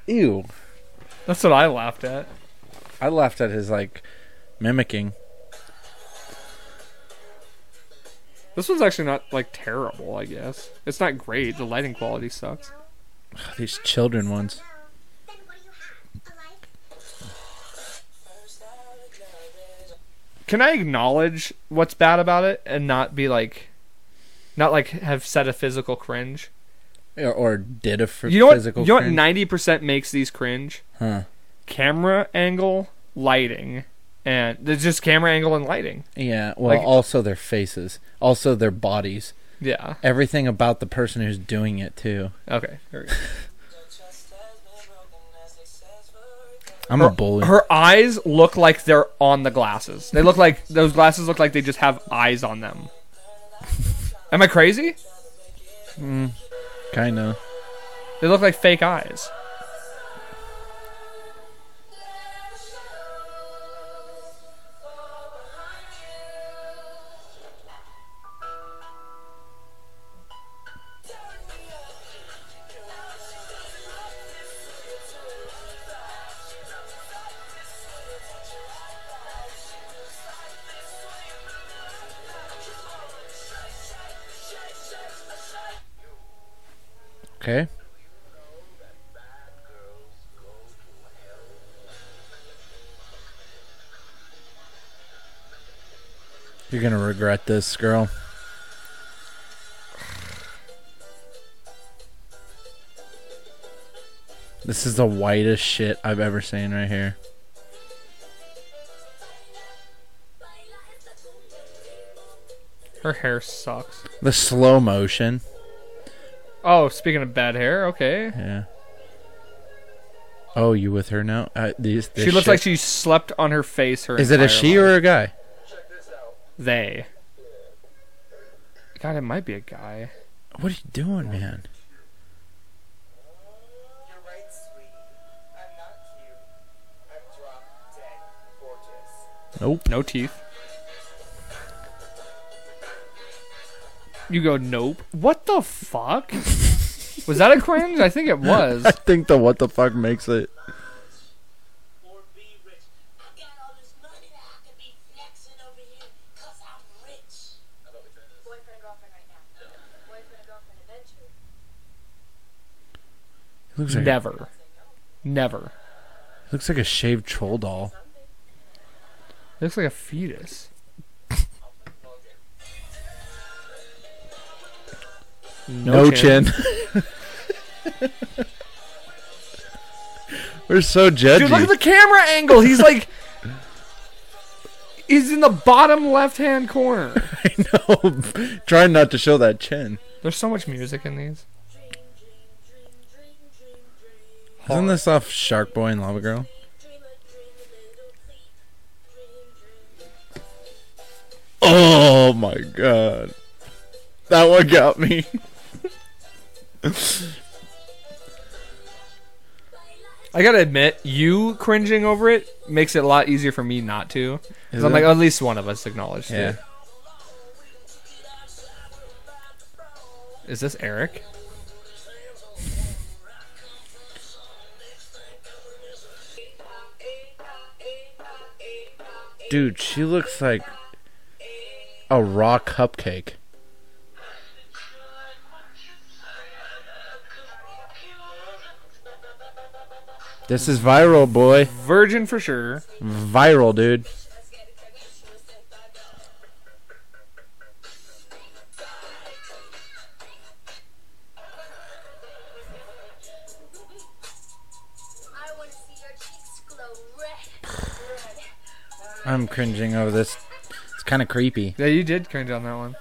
S1: Ew.
S2: That's what I laughed at.
S1: I laughed at his like mimicking.
S2: This one's actually not like terrible. I guess it's not great. The lighting quality sucks.
S1: These children ones.
S3: Then what do you have? A life?
S2: Can I acknowledge what's bad about it and not be like, not like have set a physical cringe?
S1: Or, or did a f-
S2: You know what?
S1: physical
S2: You know what? Ninety percent makes these cringe.
S1: Huh.
S2: Camera angle, lighting, and there's just camera angle and lighting.
S1: Yeah, well,
S2: Like-
S1: also their faces, also their bodies,
S2: Yeah.
S1: everything about the person who's doing it too.
S2: Okay. there we go.
S1: I'm a bully.
S2: Her eyes look like they're on the glasses. They look like those glasses look like they just have eyes on them. Am I crazy? Mm.
S1: kind of.
S2: They look like fake eyes.
S1: Okay. You're gonna regret this, girl. This is the whitest shit I've ever seen right here.
S2: Her hair sucks.
S1: The slow motion.
S2: Oh, speaking of bad hair, okay.
S1: Yeah. Oh, you with her now? Uh, these, this
S2: She looks
S1: shit-
S2: like she slept on her face her
S1: Is it a
S2: entire
S1: she
S2: life.
S1: or a guy?
S2: they? God, it might be a guy.
S1: What are you doing, man?
S4: You're right, sweetie. I'm not cute. I'm drop dead gorgeous.
S1: Nope.
S2: No teeth. You go, nope. What the fuck? was that a cringe? I think it was.
S1: I think the what the fuck makes it.
S4: Or be rich.
S3: I got all this money that I could be flexing over here because I'm rich.
S5: Boyfriend and girlfriend right now. Boyfriend and girlfriend eventually.
S1: It looks like
S2: Never. Never.
S1: looks like a shaved troll doll.
S2: Looks like a fetus.
S1: No, chin. We're so judgy.
S2: Dude, look at the camera angle. He's like, he's in the bottom left-hand corner.
S1: I know. Trying not to show that chin.
S2: There's so much music in these.
S1: Isn't this off Shark Boy and Lava Girl? Oh my god. That one got me.
S2: I gotta admit, you cringing over it makes it a lot easier for me not to. 'Cause
S1: Is
S2: I'm
S1: it?
S2: like, at least one of us acknowledged
S1: Yeah.
S2: it. Is this Eric?
S1: Dude, she looks like a raw cupcake. This is viral, boy.
S2: Virgin for sure.
S1: Viral, dude.
S5: I want to see your cheeks glow red. red.
S1: I'm cringing over this. It's kind of creepy.
S2: Yeah, you did cringe on that one.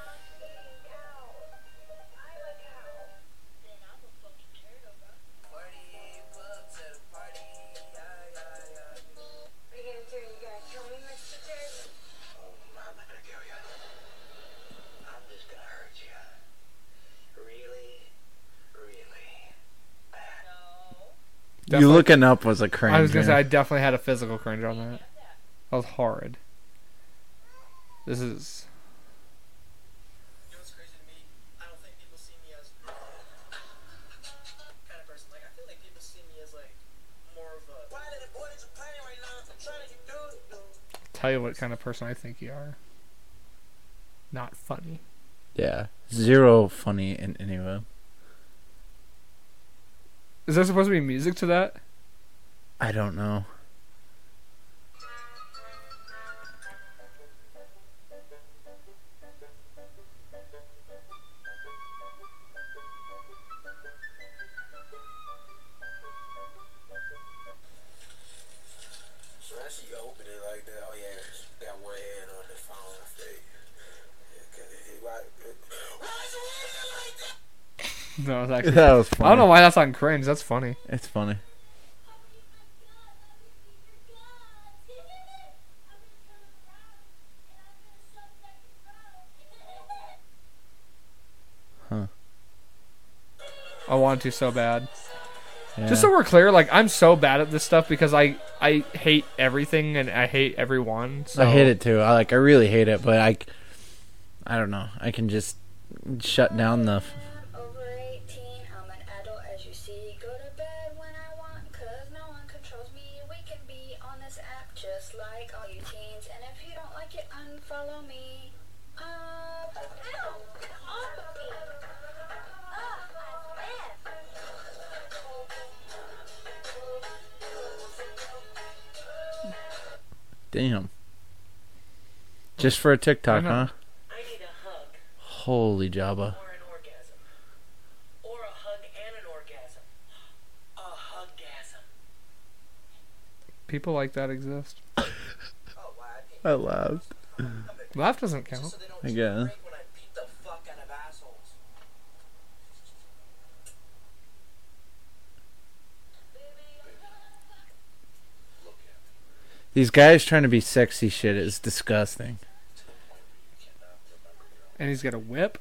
S5: You
S1: looking up was a cringe.
S2: I was gonna say I definitely had a physical cringe on that. That was horrid. This is
S4: You know what's crazy to me? I don't think people see me as kind of. Like like people see me as like more of a. Why did the boys are playing right now? I'm trying to do it.
S2: tell you what kind of person I think you are. Not funny.
S1: Yeah, zero funny in any way.
S2: Is there supposed to be music to that?
S1: I don't know.
S4: That?
S2: No, it's actually.
S1: That was funny.
S2: I don't know why that's on cringe. That's funny.
S1: It's funny. Huh.
S2: I want to so bad.
S1: Yeah.
S2: Just so we're clear, like I'm so bad at this stuff because I I hate everything and I hate everyone. So.
S1: I hate it too. I like. I really hate it, but I. I don't know. I can just shut down the. Damn. Just for a TikTok,
S2: I
S1: huh?
S6: I need a hug
S1: Holy Jabba.
S6: or an orgasm. Or a hug and an orgasm. A huggasm.
S2: People like that exist.
S4: Oh, why? I
S1: I laughed.
S2: Laugh doesn't count.
S4: so
S1: I guess.
S4: a break when I beat the fuck out of assholes.
S1: These guys trying to be sexy shit is disgusting.
S2: And he's got a whip.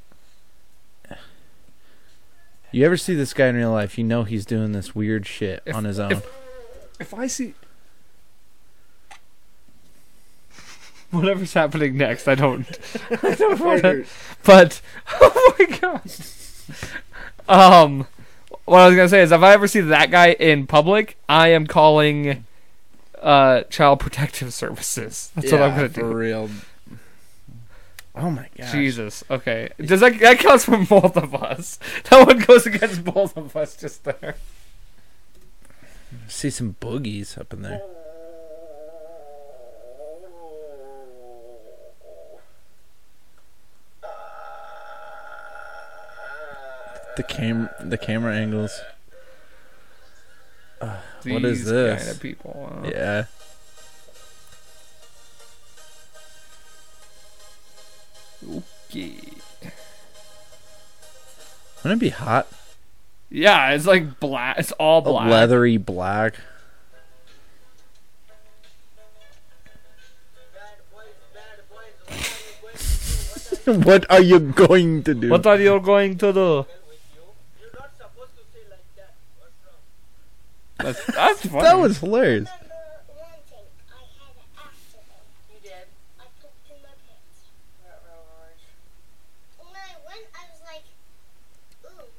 S1: You ever see this guy in real life, you know he's doing this weird shit
S2: If-
S1: on his own.
S2: if- If I see whatever's happening next, I don't. I don't want to. But oh my god. Um, what I was gonna say is, if I ever see that guy in public, I am calling uh child protective services. That's what I'm gonna do.
S1: for
S2: do.
S1: real. Oh my god.
S2: Jesus. Okay. Does that that counts for both of us? That one goes against both of us just there.
S1: See some boogies up in there. The cam the camera angles. What is this?
S2: Kind of people. uh,
S1: Yeah.
S2: Okay.
S1: Wouldn't it be hot?
S2: Yeah, it's like black. It's all
S1: A
S2: black.
S1: leathery black. what are you going to do?
S2: What are you going to do?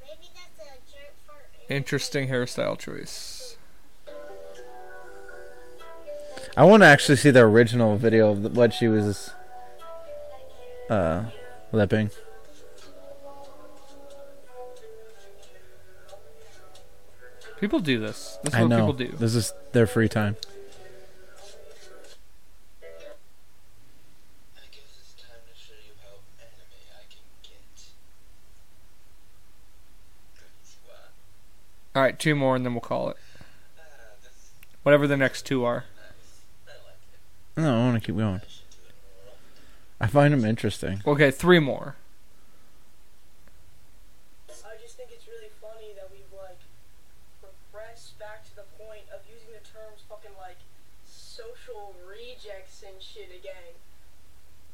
S5: maybe that's a giant fart. And
S2: Interesting hairstyle choice.
S1: I want to actually see the original video of what she was uh lipping.
S2: People do this. This is
S1: I
S2: what
S1: know.
S2: people do.
S1: This is their free time.
S7: I guess it's time to show you how anime I can get. Good squad.
S2: All right, two more and then we'll call it. Whatever the next two are.
S7: nice. I like it.
S1: No, I want to keep going.
S7: I should do it more often.
S1: I find them interesting.
S2: Okay, three more.
S4: I just think it's really funny that we've like regressed back to the point of using the terms fucking like social rejects and shit again.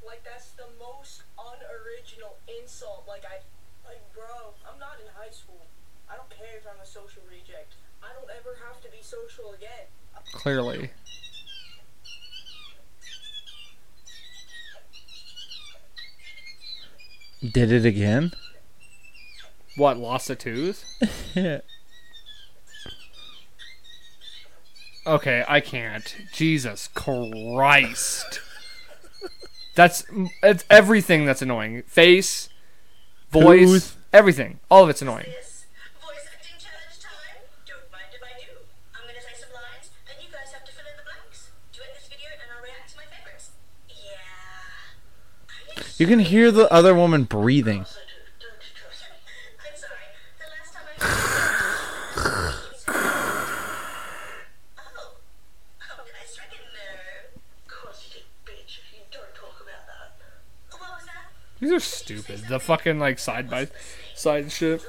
S4: Like that's the most unoriginal insult. Like I, like bro, I'm not in high school. I don't care if I'm a social reject. I don't ever have to be social again.
S2: Clearly.
S1: Did it again?
S2: What, lost a tooth? Okay, I can't. Jesus Christ. That's it's everything that's annoying. Face, voice,
S1: Tooth.
S2: everything. All of it's annoying.
S3: You can hear the other woman breathing. mind if I do. I'm gonna say some lines, and you guys have to fill in the blanks. Duet this video, and I'll react to my favorites. Yeah. Are you
S1: You can hear the other woman breathing.
S3: Also, don't, don't trust me. I'm sorry. The last time I. oh. Oh, nice reckon there. Of course you did, bitch. You don't talk about that. What was that?
S2: These are stupid. The fucking like side by side shit.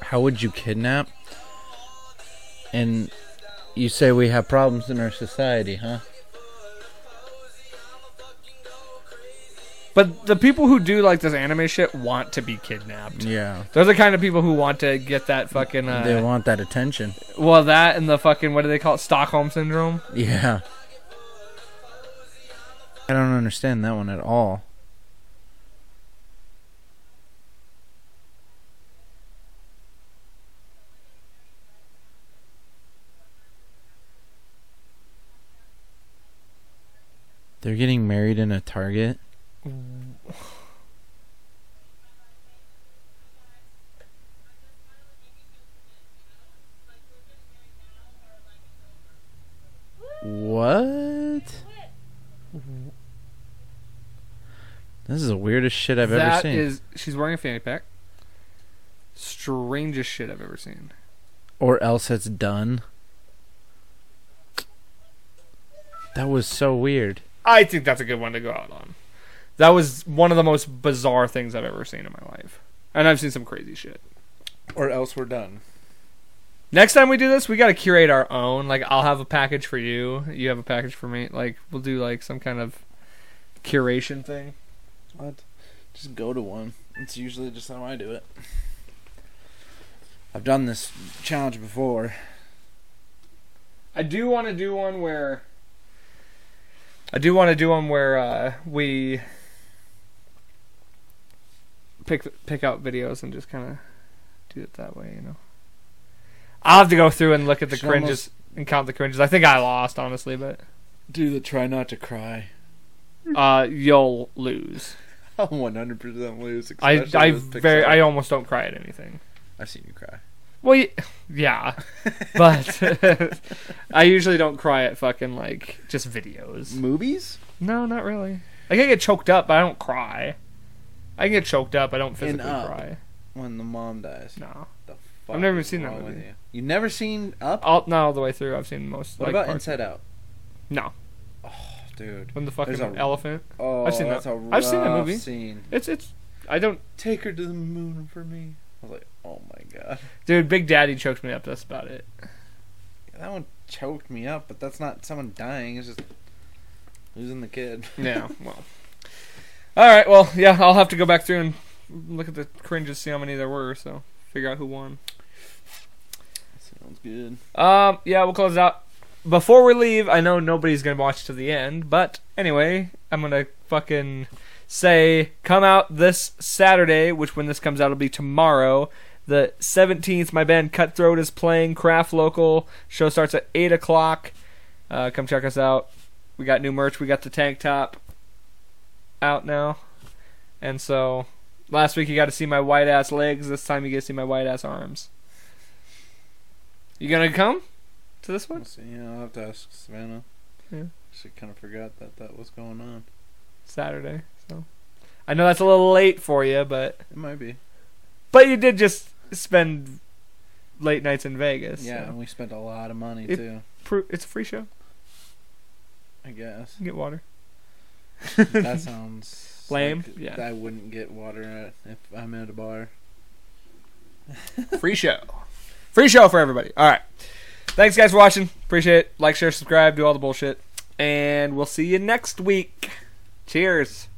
S1: How would you kidnap? And you say we have problems in our society, huh?
S2: But the people who do like this anime shit want to be kidnapped.
S1: Yeah.
S2: They're the kind of people who want to get that fucking uh,
S1: They want that attention.
S2: well that and the fucking what do they call it Stockholm syndrome.
S1: Yeah. I don't understand that one at all. They're getting married in a Target. What? This is the weirdest shit I've ever seen.
S2: is- she's wearing a fanny pack. Strangest shit I've ever seen.
S1: or else it's done. That was so weird.
S2: I think that's a good one to go out on. That was one of the most bizarre things I've ever seen in my life. And I've seen some crazy shit.
S1: Or else we're done.
S2: Next time we do this, we got to curate our own. Like, I'll have a package for you. You have a package for me. Like, we'll do like some kind of curation thing.
S1: What? Just go to one. It's usually just how I do it. I've done this challenge before.
S2: I do want to do one where. I do want to do one where uh, we pick pick out videos and just kind of do it that way, you know. I'll have to go through and look at the
S1: Should
S2: cringes and count the cringes. I think I lost, honestly, but
S1: Do the try not to cry.
S2: uh, you'll lose.
S1: I'll 100% lose.
S2: I I very I almost don't cry at anything.
S1: I've seen you cry.
S2: Well, yeah, but I usually don't cry at fucking like just videos.
S1: Movies?
S2: No, not really. Like I get choked up, but I don't cry. I can get choked up, I don't physically
S1: Up.
S2: cry.
S1: When the mom dies.
S2: No,
S1: The
S2: I've never
S1: fuck
S2: seen that
S1: wrong with
S2: movie.
S1: You? You've never seen Up?
S2: all not all the way through. I've seen most.
S1: what
S2: like,
S1: about
S2: parts.
S1: Inside Out?
S2: No, Oh,
S1: Dude.
S2: when the fucking
S1: a-
S2: elephant.
S1: Oh,
S2: I've seen
S1: that's
S2: that. I've seen that movie.
S1: Scene.
S2: It's it's. I don't,
S1: Take her to the moon for me. I was like, oh my god.
S2: dude. Big Daddy choked me up. That's about it.
S1: That one choked me up, but that's not someone dying. It's just losing the kid.
S2: Yeah, well. All right, well, yeah, I'll have to go back through and look at the cringes, see how many there were, so figure out who won.
S1: Sounds good.
S2: Um, yeah, we'll close it out. Before we leave, I know nobody's gonna watch to the end, but anyway, I'm gonna fucking say come out this Saturday, which when this comes out will be tomorrow. The 17th, my band Cutthroat is playing Craft Local. Show starts at 8 o'clock. Uh, come check us out. We got new merch. We got the tank top out now. And so, last week you got to see my white ass legs. This time you get to see my white ass arms. You gonna come to this one?
S1: See. Yeah, I'll have to ask Savannah.
S2: Yeah.
S1: She kind of forgot that that was going on.
S2: Saturday. So I know that's a little late for you, but
S1: It might be.
S2: but you did just spend late nights in Vegas.
S1: Yeah,
S2: so.
S1: and we spent a lot of money
S2: It-
S1: too.
S2: It's a free show.
S1: I guess.
S2: You get water.
S1: That sounds
S2: Lame?
S1: like
S2: Yeah.
S1: I wouldn't get water if I'm at a bar.
S2: free show. Free show for everybody. All right. Thanks guys for watching. Appreciate it. Like, share, subscribe, do all the bullshit, and we'll see you next week. Cheers.